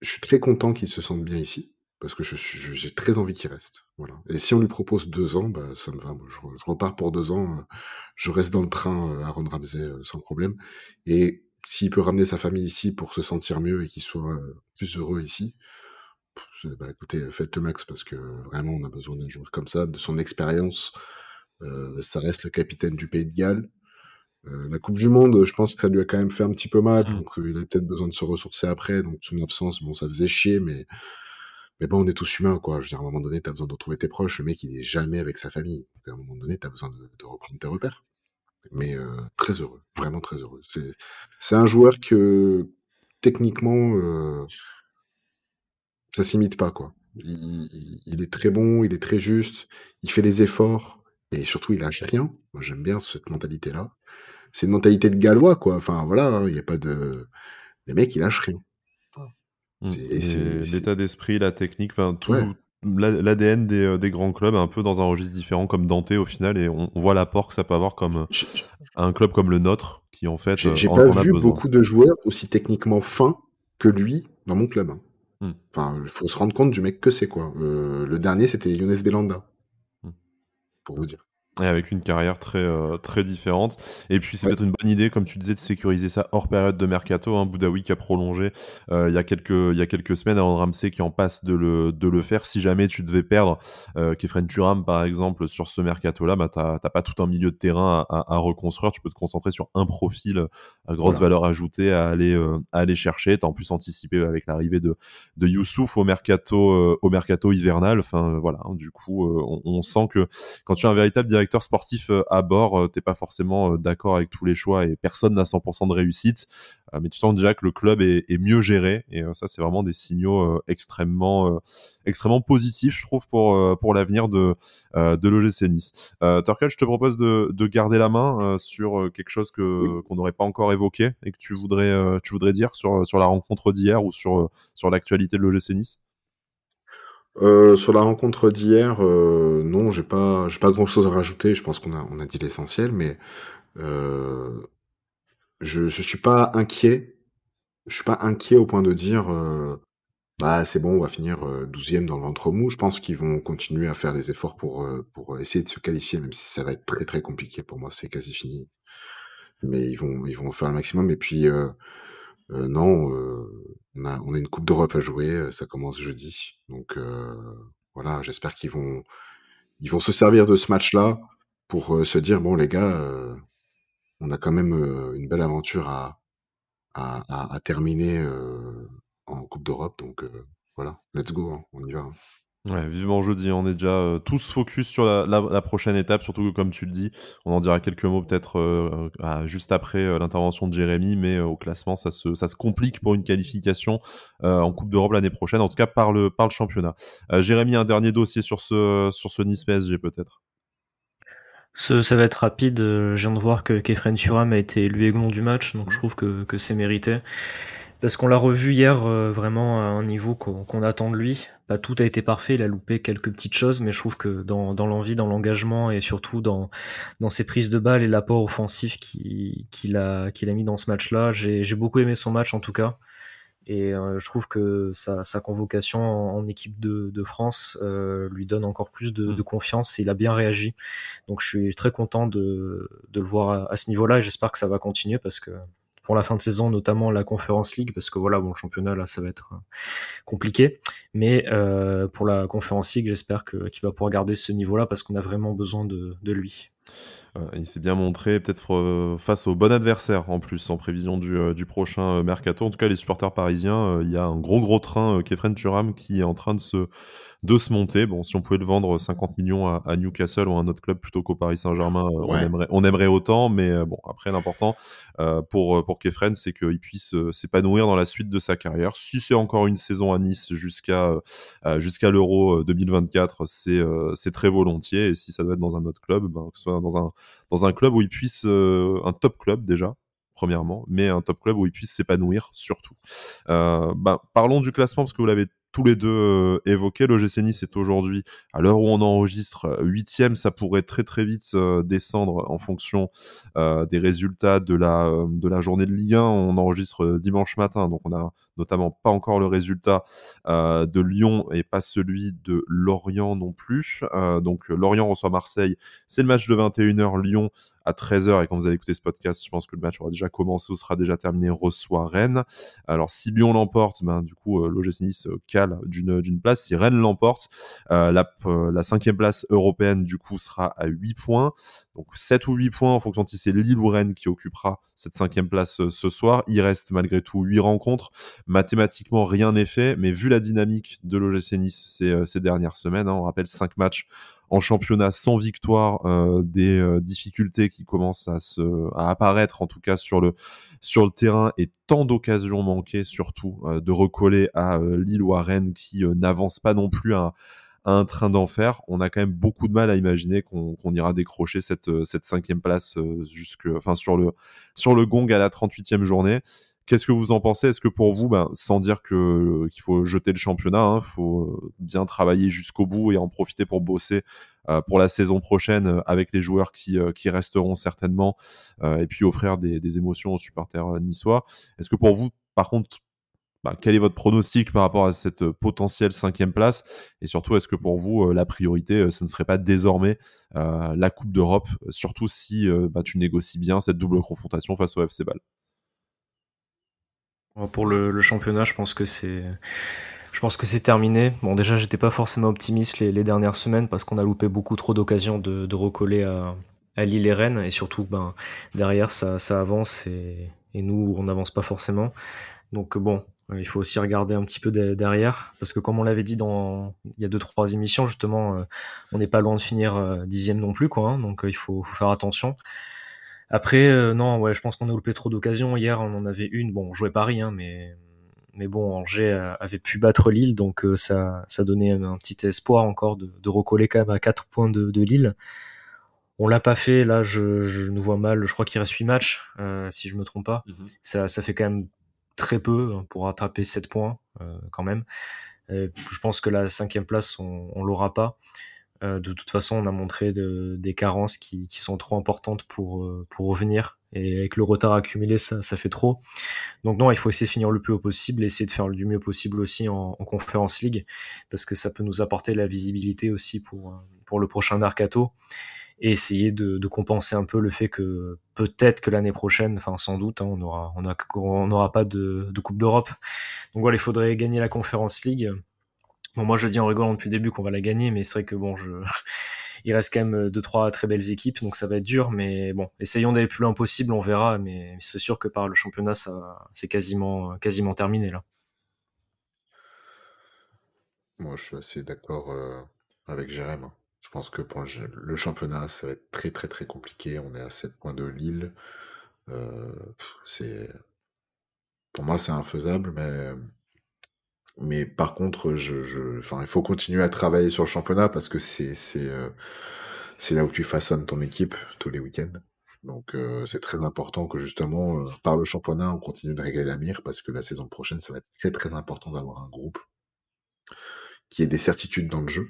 je suis très content qu'il se sente bien ici, parce que j'ai très envie qu'il reste. Voilà. Et si on lui propose deux ans, bah, ça me va. Je, je, repars pour deux ans. je reste dans le train à Ron Ramsey sans problème. Et s'il peut ramener sa famille ici pour se sentir mieux et qu'il soit plus heureux ici, bah, écoutez, faites le max parce que vraiment on a besoin d'un joueur comme ça, de son expérience. Euh, ça reste le capitaine du Pays de Galles. Euh, la Coupe du Monde, je pense que ça lui a quand même fait un petit peu mal, mmh. donc euh, il avait peut-être besoin de se ressourcer après, donc son absence, bon, ça faisait chier, mais mais bon, on est tous humains, quoi. Je veux dire, à un moment donné, t'as besoin de retrouver tes proches. Le mec, il est jamais avec sa famille. Donc, à un moment donné, t'as besoin de, de, reprendre tes repères. Mais euh, très heureux, vraiment très heureux. C'est c'est un joueur que techniquement, ça s'imite pas, quoi. Il, il, il, est très bon, il est très juste, il fait les efforts et surtout, il lâche rien. Moi, j'aime bien cette mentalité-là c'est une mentalité de gallois, quoi. Enfin, voilà, il n'y a pas de. Les mecs, ils lâchent rien. Mmh. L'état d'esprit, la technique, enfin, tout. Ouais. L'ADN des, euh, des, grands clubs, un peu dans un registre différent, comme Dante au final, et on, on voit l'apport que ça peut avoir comme je, un club comme le nôtre, qui en fait. J'ai pas vu beaucoup de joueurs aussi techniquement fins que lui dans mon club. Hein. Mmh. Enfin, il faut se rendre compte du mec que c'est, quoi. Euh, le dernier, c'était Younes Belanda. Mmh. Pour vous dire. Et avec une carrière très, euh, très différente. Et puis, c'est ouais. peut-être une bonne idée, comme tu disais, de sécuriser ça hors période de mercato. Hein. Boudaoui qui a prolongé euh, il, y a quelques, il y a quelques semaines, avant Ramsey qui en passe de le, de le faire. Si jamais tu devais perdre euh, Kefren Turam, par exemple, sur ce mercato-là, bah, tu n'as pas tout un milieu de terrain à, à, à, reconstruire. Tu peux te concentrer sur un profil à grosse voilà. valeur ajoutée à aller, euh, à aller chercher. Tu as en plus anticipé avec l'arrivée de, de Youssouf au mercato, au mercato hivernal. Enfin, voilà. Hein. du coup, on, on, sent que quand tu es un véritable directeur directeur sportif euh, à bord, euh, t'es pas forcément euh, d'accord avec tous les choix et personne n'a 100% de réussite. mais tu sens déjà que le club est, est mieux géré et ça, c'est vraiment des signaux extrêmement, extrêmement positifs, je trouve, pour pour l'avenir de de l'OGC Nice. Euh, je te propose de, de garder la main sur quelque chose que qu'on n'aurait pas encore évoqué et que tu voudrais tu voudrais dire sur sur la rencontre d'hier ou sur sur l'actualité de l'OGC Nice? Euh, sur la rencontre d'hier, euh, non, j'ai pas, j'ai pas grand chose à rajouter. Je pense qu'on a, on a dit l'essentiel, mais euh, je, je suis pas inquiet. Je suis pas inquiet au point de dire, bah c'est bon, on va finir euh, douzième dans le ventre mou. Je pense qu'ils vont continuer à faire les efforts pour pour essayer de se qualifier, même si ça va être très très compliqué pour moi. C'est quasi fini, mais ils vont ils vont faire le maximum. Et puis non, euh, on, a, une Coupe d'Europe à jouer, euh, ça commence jeudi. Donc voilà, j'espère qu'ils vont, ils vont se servir de ce match-là pour se dire bon les gars, on a quand même une belle aventure à terminer en Coupe d'Europe. Donc voilà, let's go, hein, on y va. Hein. Ouais, vivement jeudi, on est déjà euh, tous focus sur la, la, la, prochaine étape, surtout que comme tu le dis, on en dira quelques mots peut-être euh, juste après euh, l'intervention de Jérémy, mais au classement, ça se, ça se complique pour une qualification en Coupe d'Europe l'année prochaine, en tout cas par le, par le championnat. Jérémy, un dernier dossier sur ce, sur ce Nice PSG peut-être? Ça va être rapide, je viens de voir que Kefren Turam a été élu aiglon du match, donc je trouve que, que c'est mérité. Parce qu'on l'a revu hier euh, vraiment à un niveau qu'on attend de lui. Pas tout a été parfait, il a loupé quelques petites choses, mais je trouve que dans, dans l'envie, dans l'engagement et surtout dans, dans ses prises de balles et l'apport offensif qu'il a, mis dans ce match-là, j'ai beaucoup aimé son match en tout cas. Et euh, je trouve que sa, sa convocation en, équipe de, de France euh, lui donne encore plus de, de, mm. confiance et il a bien réagi. Donc je suis très content de, de le voir à, à ce niveau-là et j'espère que ça va continuer parce que pour la fin de saison, notamment la Conference League, parce que voilà, bon, le championnat là, ça va être euh, compliqué. Mais euh, pour la Conference League, j'espère qu'il va pouvoir garder ce niveau-là parce qu'on a vraiment besoin de, de lui. Euh, il s'est bien montré, peut-être face au bon adversaire en plus, en prévision du, du prochain mercato. En tout cas, les supporters parisiens, il y a un gros gros train, Kefren Turam, qui est en train de se, de se monter. Bon, si on pouvait le vendre 50 millions à, Newcastle ou à un autre club plutôt qu'au Paris Saint-Germain, on, aimerait, on aimerait autant. Mais bon, après, l'important pour, pour Kefren, c'est qu'il puisse s'épanouir dans la suite de sa carrière. Si c'est encore une saison à Nice jusqu'à jusqu'à l'Euro 2024, c'est c'est très volontiers. Et si ça doit être dans un autre club, ben, que ce soit dans un dans un club où il puisse, euh, un top club déjà, premièrement, mais un top club où il puisse s'épanouir surtout. Euh, bah, parlons du classement parce que vous l'avez tous les deux euh, évoqué. L'OGC Nice est aujourd'hui, à l'heure où on enregistre, huitième. Ça pourrait très très vite descendre en fonction des résultats de la, de la journée de Ligue 1. On enregistre dimanche matin, donc on a notamment pas encore le résultat de Lyon et pas celui de Lorient non plus. donc Lorient reçoit Marseille, c'est le match de 21h. Lyon à 13h et quand vous allez écouter ce podcast, je pense que le match aura déjà commencé ou sera déjà terminé, reçoit Rennes. Alors si Lyon l'emporte, ben, du coup euh, l'OGC Nice euh, cale d'une, place. Si Rennes l'emporte, euh, la, la cinquième place européenne du coup sera à 8 points. Donc 7 ou 8 points en fonction de si c'est Lille ou Rennes qui occupera cette cinquième place ce soir. Il reste malgré tout 8 rencontres. Mathématiquement, rien n'est fait, mais vu la dynamique de l'OGC Nice ces, ces dernières semaines, hein, on rappelle 5 matchs en championnat sans victoire, euh, des euh, difficultés qui commencent à se à apparaître en tout cas sur le sur le terrain et tant d'occasions manquées surtout euh, de recoller à Lille ou à Rennes qui n'avancent pas non plus à, un train d'enfer. On a quand même beaucoup de mal à imaginer qu'on ira décrocher cette cette cinquième place jusque enfin sur le sur le gong à la 38e journée. Qu'est-ce que vous en pensez? Est-ce que pour vous, ben, sans dire que qu'il faut jeter le championnat, il hein, faut euh, bien travailler jusqu'au bout et en profiter pour bosser euh, pour la saison prochaine euh, avec les joueurs qui, resteront certainement et puis offrir des, des, émotions aux supporters niçois? Est-ce que pour vous, par contre, ben, quel est votre pronostic par rapport à cette potentielle cinquième place? Et surtout, est-ce que pour vous, la priorité, ce ne serait pas désormais la Coupe d'Europe, surtout si ben, tu négocies bien cette double confrontation face au FC Ball pour le, championnat, je pense que c'est. Je pense que c'est terminé. Bon, déjà, j'étais pas forcément optimiste les, dernières semaines parce qu'on a loupé beaucoup trop d'occasions de, recoller à, à, Lille et Rennes. Et surtout, ben, derrière, ça, ça avance et, et nous, on n'avance pas forcément. Donc, bon, il faut aussi regarder un petit peu derrière. Parce que, comme on l'avait dit dans il y a deux, trois émissions, justement, euh, on n'est pas loin de finir euh, dixième non plus. Quoi, hein. donc, il faut, faut faire attention. Après, euh, non, ouais, je pense qu'on a loupé trop d'occasions. Hier, on en avait une. Bon, on jouait Paris, hein, mais mais bon, Angers avait pu battre Lille, donc euh, ça, ça donnait un petit espoir encore de, de recoller quand même à 4 points de, de Lille. On l'a pas fait, là je, je nous vois mal, je crois qu'il reste 8 matchs, euh, si je me trompe pas. Mhm. ça, ça fait quand même très peu hein, pour rattraper 7 points quand même. je pense que la cinquième place, on, on l'aura pas. Euh, de toute façon, on a montré de, des carences qui, qui, sont trop importantes pour, euh, pour revenir. Et avec le retard accumulé, ça, ça fait trop. Donc non, il faut essayer de finir le plus haut possible, essayer de faire du mieux possible aussi en, en Conférence League, parce que ça peut nous apporter la visibilité aussi pour, euh, pour le prochain mercato, et essayer de, de compenser un peu le fait que peut-être que l'année prochaine, enfin sans doute, hein, on aura on, on n'aura pas de, de Coupe d'Europe. Donc voilà, il faudrait gagner la Conférence League Bon, moi, je dis en rigolant depuis le début qu'on va la gagner, mais c'est vrai que bon, je... [laughs] il reste quand même euh, deux trois très belles équipes, donc ça va être dur. Mais bon, essayons d'aller plus loin possible, on verra. Mais c'est sûr que par le championnat, ça, c'est quasiment, quasiment terminé là. Moi, je suis assez d'accord euh, avec Jérém. Hein. Je pense que pour le championnat, ça va être très très très compliqué. On est à 7 points de Lille. Euh, c'est pour moi, c'est infaisable, mais mais par contre, je, je, il faut continuer à travailler sur le championnat parce que c'est euh, là où tu façonnes ton équipe tous les week-ends. Donc c'est très important que justement, par le championnat, on continue de régler la mire parce que la saison prochaine, ça va être très très important d'avoir un groupe qui ait des certitudes dans le jeu,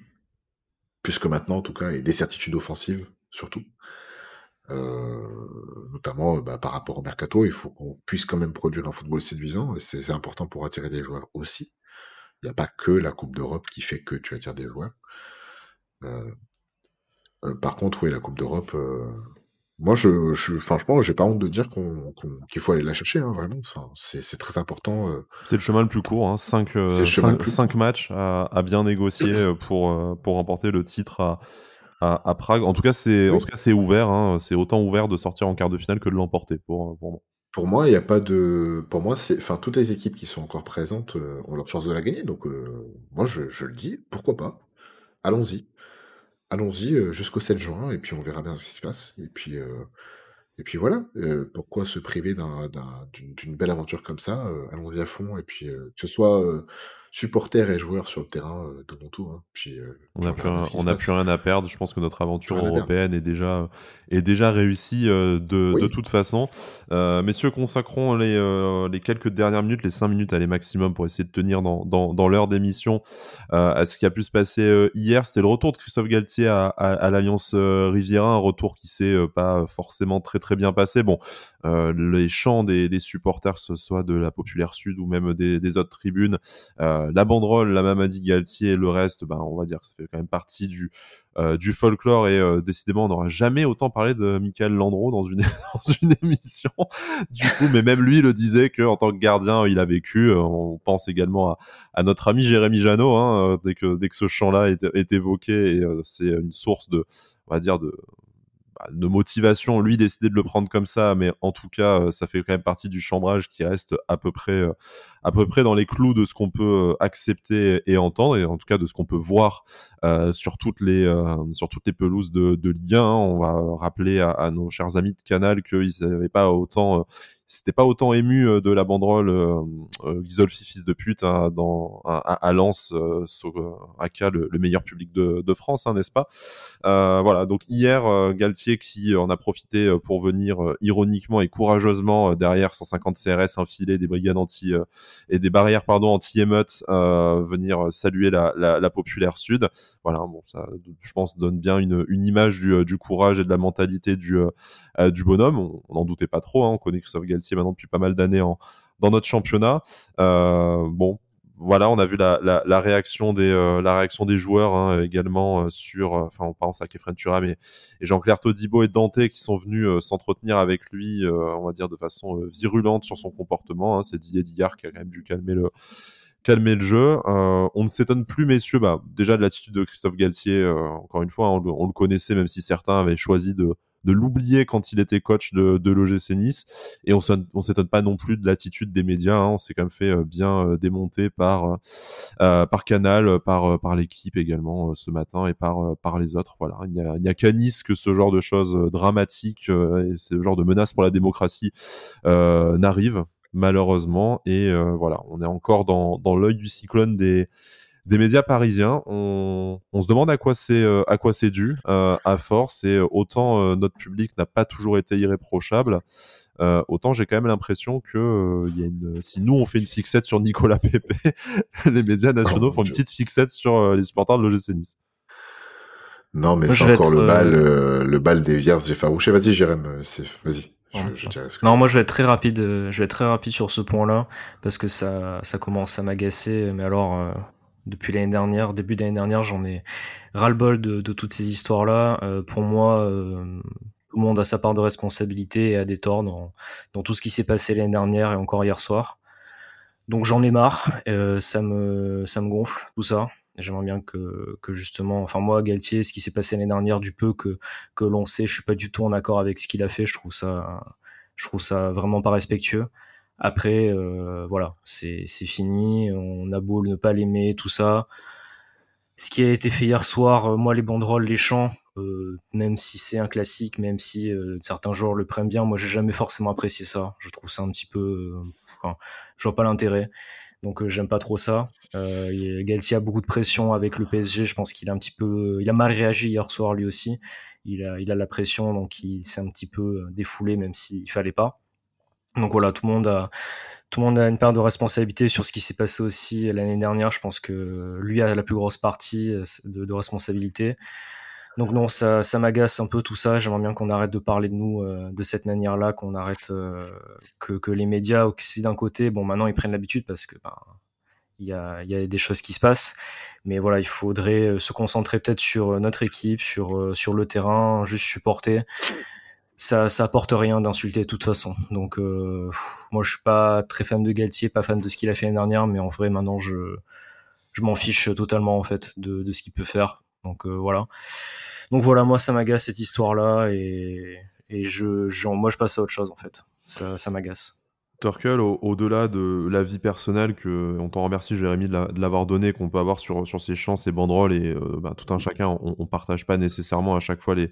plus que maintenant en tout cas, et des certitudes offensives surtout. notamment bah, par rapport au mercato, il faut qu'on puisse quand même produire un football séduisant, et c'est important pour attirer des joueurs aussi. Il n'y a pas que la Coupe d'Europe qui fait que tu attires des joueurs. par contre, oui, la Coupe d'Europe, moi, je, je, franchement, j'ai pas honte de dire qu'on, qu'il faut aller la chercher, hein, vraiment. c'est, très important. Euh. C'est le chemin le plus court, hein. cinq, euh, cinq, matchs à, bien négocier euh, pour, pour remporter le titre à, à, Prague. En tout cas, c'est, en tout cas, c'est ouvert. Hein. C'est autant ouvert de sortir en quart de finale que de l'emporter pour, pour moi. Pour moi, il n'y a pas de. Pour moi, c'est. Enfin, toutes les équipes qui sont encore présentes ont leur chance de la gagner. Donc, moi, je, je le dis, pourquoi pas? Allons-y. Allons-y, jusqu'au 7 juin et puis on verra bien ce qui se passe et puis, et puis voilà, pourquoi se priver d'une belle aventure comme ça? allons-y à fond et puis, que ce soit, supporters et joueurs sur le terrain, euh, donnons tout. Hein. Puis, euh, on n'a plus, on plus rien à perdre. Je pense que notre aventure européenne est déjà, est déjà réussie euh, de, de, toute façon. Euh, messieurs, consacrons les, euh, les quelques dernières minutes, les cinq minutes, allez maximum, pour essayer de tenir dans, dans, dans l'heure d'émission à ce qui a pu se passer hier. C'était le retour de Christophe Galtier à, à, l'Alliance Riviera, un retour qui s'est pas forcément très très bien passé. Bon, les chants des, des, supporters, que ce soit de la Populaire Sud ou même des, des autres tribunes, euh, la banderole, la Mamadi Galtier, le reste, ben, on va dire que ça fait quand même partie du, euh, du folklore et euh, décidément on n'aura jamais autant parlé de Michael Landreau dans une, [laughs] dans une émission du coup. Mais même lui le disait que en tant que gardien il a vécu on pense également à, à notre ami Jérémy Janot hein, dès que dès que ce chant là est, est évoqué et c'est une source de on va dire de de motivation, lui décider de le prendre comme ça, mais en tout cas, euh, ça fait quand même partie du chambrage qui reste à peu près, euh, à peu près dans les clous de ce qu'on peut euh, accepter et entendre, et en tout cas de ce qu'on peut voir sur toutes les, sur toutes les pelouses de, de 1. On va rappeler à, à nos chers amis de Canal qu'ils n'avaient pas autant c'était pas autant ému euh, de la banderole euh, euh fils de pute hein, dans, à, à Lens, euh, Aka, le, le, meilleur public de, de France, hein, n'est-ce pas? Euh, Voilà, donc hier, euh, Galtier qui en a profité pour venir ironiquement et courageusement derrière 150 CRS infilés des brigades anti et des barrières pardon anti-émeutes venir saluer la, la, la, populaire sud. Voilà, bon, ça, je pense, donne bien une, une image du, du courage et de la mentalité du, du bonhomme. On n'en doutait pas trop, hein, on connaît Christophe Galtier maintenant depuis pas mal d'années dans notre championnat. Euh, bon, voilà, on a vu la, réaction des euh, réaction des joueurs hein, également euh, sur, enfin on pense à Kefren Turam et, Jean-Claire Todibo et Dante qui sont venus s'entretenir avec lui, on va dire de façon virulente sur son comportement. Hein. C'est Didier Digard qui a quand même dû calmer le jeu. on ne s'étonne plus, messieurs, bah, déjà de l'attitude de Christophe Galtier. encore une fois, on, on, le connaissait, même si certains avaient choisi de de l'oublier quand il était coach de, de l'OGC Nice. Et on on s'étonne pas non plus de l'attitude des médias. Hein. On s'est quand même fait euh, bien euh, démonter par euh, par Canal, par par l'équipe également ce matin et par par les autres. Voilà, il n'y a, a qu'à Nice que ce genre de choses dramatiques et ce genre de menaces pour la démocratie n'arrive malheureusement. Et voilà, on est encore dans dans l'œil du cyclone des des médias parisiens. On, se demande à quoi c'est euh, à quoi c'est dû euh, à force et autant euh, notre public n'a pas toujours été irréprochable. autant j'ai quand même l'impression que y a une, si nous on fait une fixette sur Nicolas Pepe, [laughs] les médias nationaux oh, font une petite fixette sur les supporters de l'OGC Nice. Non, mais c'est encore le bal, le bal des vierges effarouchées. Vas-y, Jérém, vas-y. non, moi je vais être très rapide. Je vais être très rapide sur ce point-là parce que ça, ça commence à m'agacer. Mais alors, depuis l'année dernière, début d'année dernière, j'en ai ras-le-bol de, toutes ces histoires-là. Euh, pour moi, euh, tout le monde a sa part de responsabilité et a des torts dans, tout ce qui s'est passé l'année dernière et encore hier soir. Donc j'en ai marre, euh, ça me ça me gonfle tout ça. J'aimerais bien que, justement, enfin moi Galtier, ce qui s'est passé l'année dernière, du peu que que l'on sait, je suis pas du tout en accord avec ce qu'il a fait. Je trouve ça je trouve ça vraiment pas respectueux. Après, euh, voilà, c'est fini. On a beau ne pas l'aimer, tout ça. Ce qui a été fait hier soir, euh, moi les banderoles, les chants, euh, même si c'est un classique, même si certains joueurs le prennent bien, moi j'ai jamais forcément apprécié ça. Je trouve ça un petit peu, enfin, je vois pas l'intérêt. Donc j'aime pas trop ça. Galtier a beaucoup de pression avec le PSG. Je pense qu'il a un petit peu, il a mal réagi hier soir lui aussi. Il a, il a la pression, donc il s'est un petit peu défoulé, même s'il fallait pas. Donc voilà, tout le monde a, tout le monde a une part de responsabilité sur ce qui s'est passé aussi l'année dernière. Je pense que lui a la plus grosse partie de responsabilité. Donc non, ça, ça m'agace un peu tout ça. J'aimerais bien qu'on arrête de parler de nous euh, de cette manière-là, qu'on arrête euh, que, que, les médias aussi d'un côté, bon maintenant ils prennent l'habitude parce que ben, il y, a, y, a, des choses qui se passent, mais voilà, il faudrait euh, se concentrer peut-être sur notre équipe, sur, sur le terrain, juste supporter. Ça, ça apporte rien d'insulter de toute façon. Donc moi je suis pas très fan de Galtier, pas fan de ce qu'il a fait l'année dernière, mais en vrai maintenant je je m'en fiche totalement en fait de, de ce qu'il peut faire. Donc voilà. Donc voilà, moi ça m'agace cette histoire-là et, et je, moi je passe à autre chose en fait. Ça, ça m'agace. Turkel, au-delà de la vie personnelle, que on t'en remercie Jérémy de l'avoir donné, qu'on peut avoir sur, sur ses chants, ses banderoles et euh, bah, tout un chacun, on, on partage pas nécessairement à chaque fois les,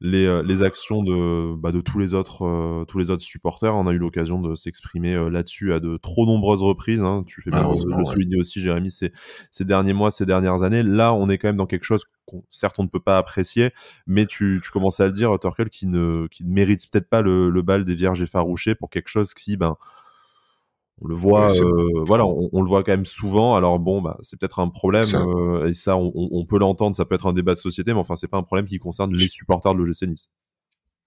les, euh, les actions de, bah, de tous les autres euh, tous les autres supporters. On a eu l'occasion de s'exprimer euh, là-dessus à de trop nombreuses reprises. Hein. Tu fais bien de le souligner aussi, Jérémy, ces, ces derniers mois, ces dernières années. Là, on est quand même dans quelque chose qu'on certes on ne peut pas apprécier, mais tu, tu commençais à le dire, Turkel, qui ne, qui ne mérite peut-être pas le, le bal des vierges effarouchées pour quelque chose qui, ben, on le voit, euh, voilà, on, le voit quand même souvent. Alors bon, bah, c'est peut-être un problème euh, et ça, on, peut l'entendre. Ça peut être un débat de société, mais enfin, c'est pas un problème qui concerne les supporters de l'OGC Nice.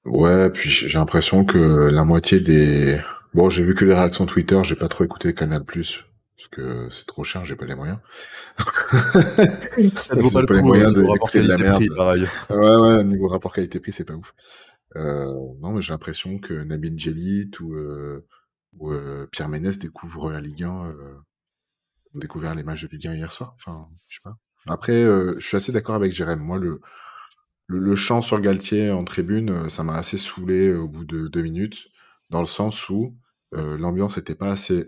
Ouais, puis j'ai l'impression que la moitié des, bon, j'ai vu que les réactions Twitter. J'ai pas trop écouté Canal Plus parce que c'est trop cher. J'ai pas les moyens. ça vaut pas, les moyens d'écouter de, la merde. [laughs] ouais, ouais, niveau rapport qualité-prix, c'est pas ouf. Euh, non, mais j'ai l'impression que Nabil Djelit ou euh, où Pierre Ménès découvre la Ligue 1, euh, on les matchs de Ligue 1 hier soir. Enfin, je sais pas. Après, je suis assez d'accord avec Jérém. Moi, le, le, chant sur Galtier en tribune, ça m'a assez saoulé au bout de deux minutes, dans le sens où l'ambiance n'était pas assez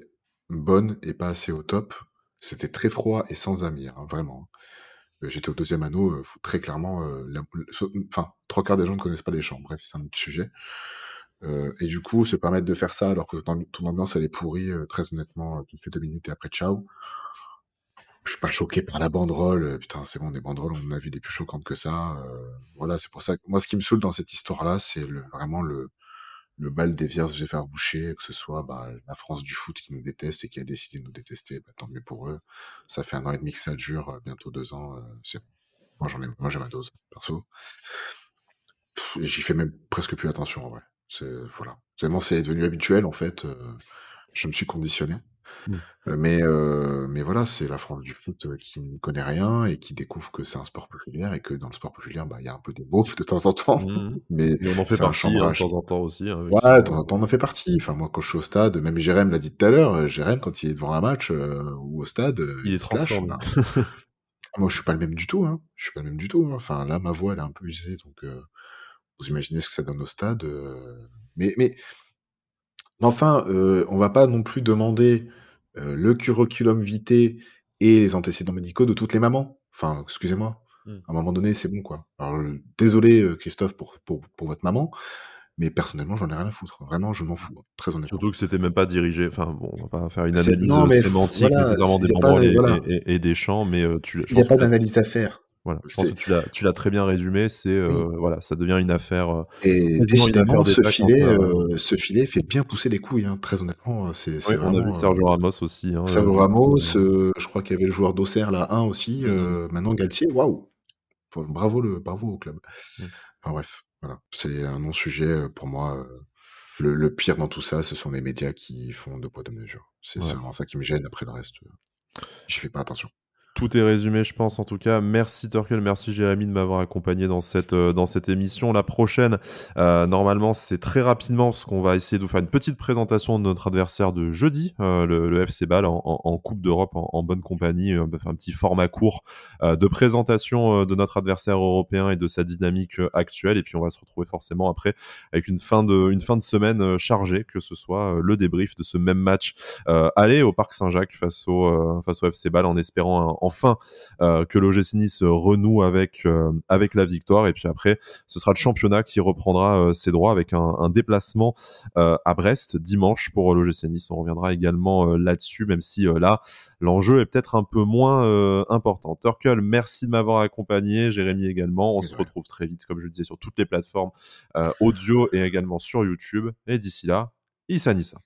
bonne et pas assez au top. C'était très froid et sans amis, hein, vraiment. J'étais au deuxième anneau, très clairement, enfin, trois quarts des gens ne connaissent pas les chants. Bref, c'est un autre sujet. Euh, et du coup, se permettre de faire ça alors que ton ambiance elle est pourrie, euh, très honnêtement, euh, tu fais deux minutes et après ciao. Je suis pas choqué par la banderole. Putain, c'est bon, des banderoles, on a vu des plus choquantes que ça. voilà, c'est pour ça que moi, ce qui me saoule dans cette histoire-là, c'est le, vraiment le, le bal des vierges j'ai faire boucher, que ce soit bah, la France du foot qui nous déteste et qui a décidé de nous détester, bah, tant mieux pour eux. Ça fait un an et demi que ça dure, bientôt deux ans. c'est Moi, j'en ai, moi, j'ai ma dose, perso. J'y fais même presque plus attention, en vrai. C'est voilà. Tellement c'est devenu habituel en fait. Euh, je me suis conditionné. Mmh. Euh, mais euh, mais voilà, c'est la France du foot qui ne connaît rien et qui découvre que c'est un sport populaire et que dans le sport populaire, bah il y a un peu des beaufs [laughs] de temps en temps. Mmh. Mais, on en fait partie hein, de temps en temps aussi. Hein, ouais, de temps en temps on en fait partie. Enfin moi quand je suis au stade, même Jérém l'a dit tout à l'heure, Jérém quand il est devant un match ou au stade, il est transformé. [laughs] moi je suis pas le même du tout. Hein. Je suis pas le même du tout. Hein. Enfin là ma voix elle est un peu usée donc vous imaginez ce que ça donne au stade. Euh, mais, mais enfin, euh, on va pas non plus demander euh, le curriculum vitae et les antécédents médicaux de toutes les mamans. Enfin, excusez-moi. Mmh. À un moment donné, c'est bon, quoi. Alors, désolé, Christophe, pour, pour, pour votre maman, mais personnellement, j'en ai rien à foutre. Vraiment, je m'en fous, très honnêtement. Surtout que c'était même pas dirigé. Enfin, bon, on va pas faire une analyse sémantique nécessairement des banderoles et, des champs, mais tu. Il n'y a pas d'analyse à faire. Voilà, je pense que tu l'as, très bien résumé. C'est euh, voilà, ça devient une affaire. Euh, et décidément, ce filet, euh, ce filet fait bien pousser les couilles. Hein, très honnêtement, c'est. Oui, on a vu Sergio Ramos aussi. Hein, Sergio Ramos, je crois qu'il y avait le joueur d'Auxerre là, un aussi. Maintenant Galtier, waouh, bravo le, bravo au club. Enfin bref, voilà, c'est un non-sujet pour moi. Le, le, pire dans tout ça, ce sont les médias qui font de poids de mesure. C'est vraiment ça qui me gêne. Après le reste, je fais pas attention. Tout est résumé, je pense, en tout cas. Merci Turkel, merci Jérémy de m'avoir accompagné dans cette, euh, dans cette émission. La prochaine, euh, normalement, c'est très rapidement, parce qu'on va essayer de vous faire une petite présentation de notre adversaire de jeudi, euh, le, FC Ball, en, Coupe d'Europe, en, bonne compagnie. On faire un petit format court de présentation de notre adversaire européen et de sa dynamique actuelle. Et puis, on va se retrouver forcément après avec une fin de, une fin de semaine chargée, que ce soit le débrief de ce même match aller au Parc Saint-Jacques face au, face au FC Ball, en espérant enfin que l'OGC Nice renoue avec, avec la victoire. Et puis après, ce sera le championnat qui reprendra ses droits avec un, un déplacement à Brest dimanche pour l'OGC Nice. On reviendra également là-dessus, même si là, l'enjeu est peut-être un peu moins important. Turkel, merci de m'avoir accompagné. Jérémy également. On se retrouve très vite, comme je le disais, sur toutes les plateformes audio et également sur YouTube. Et d'ici là, Issa Nissa.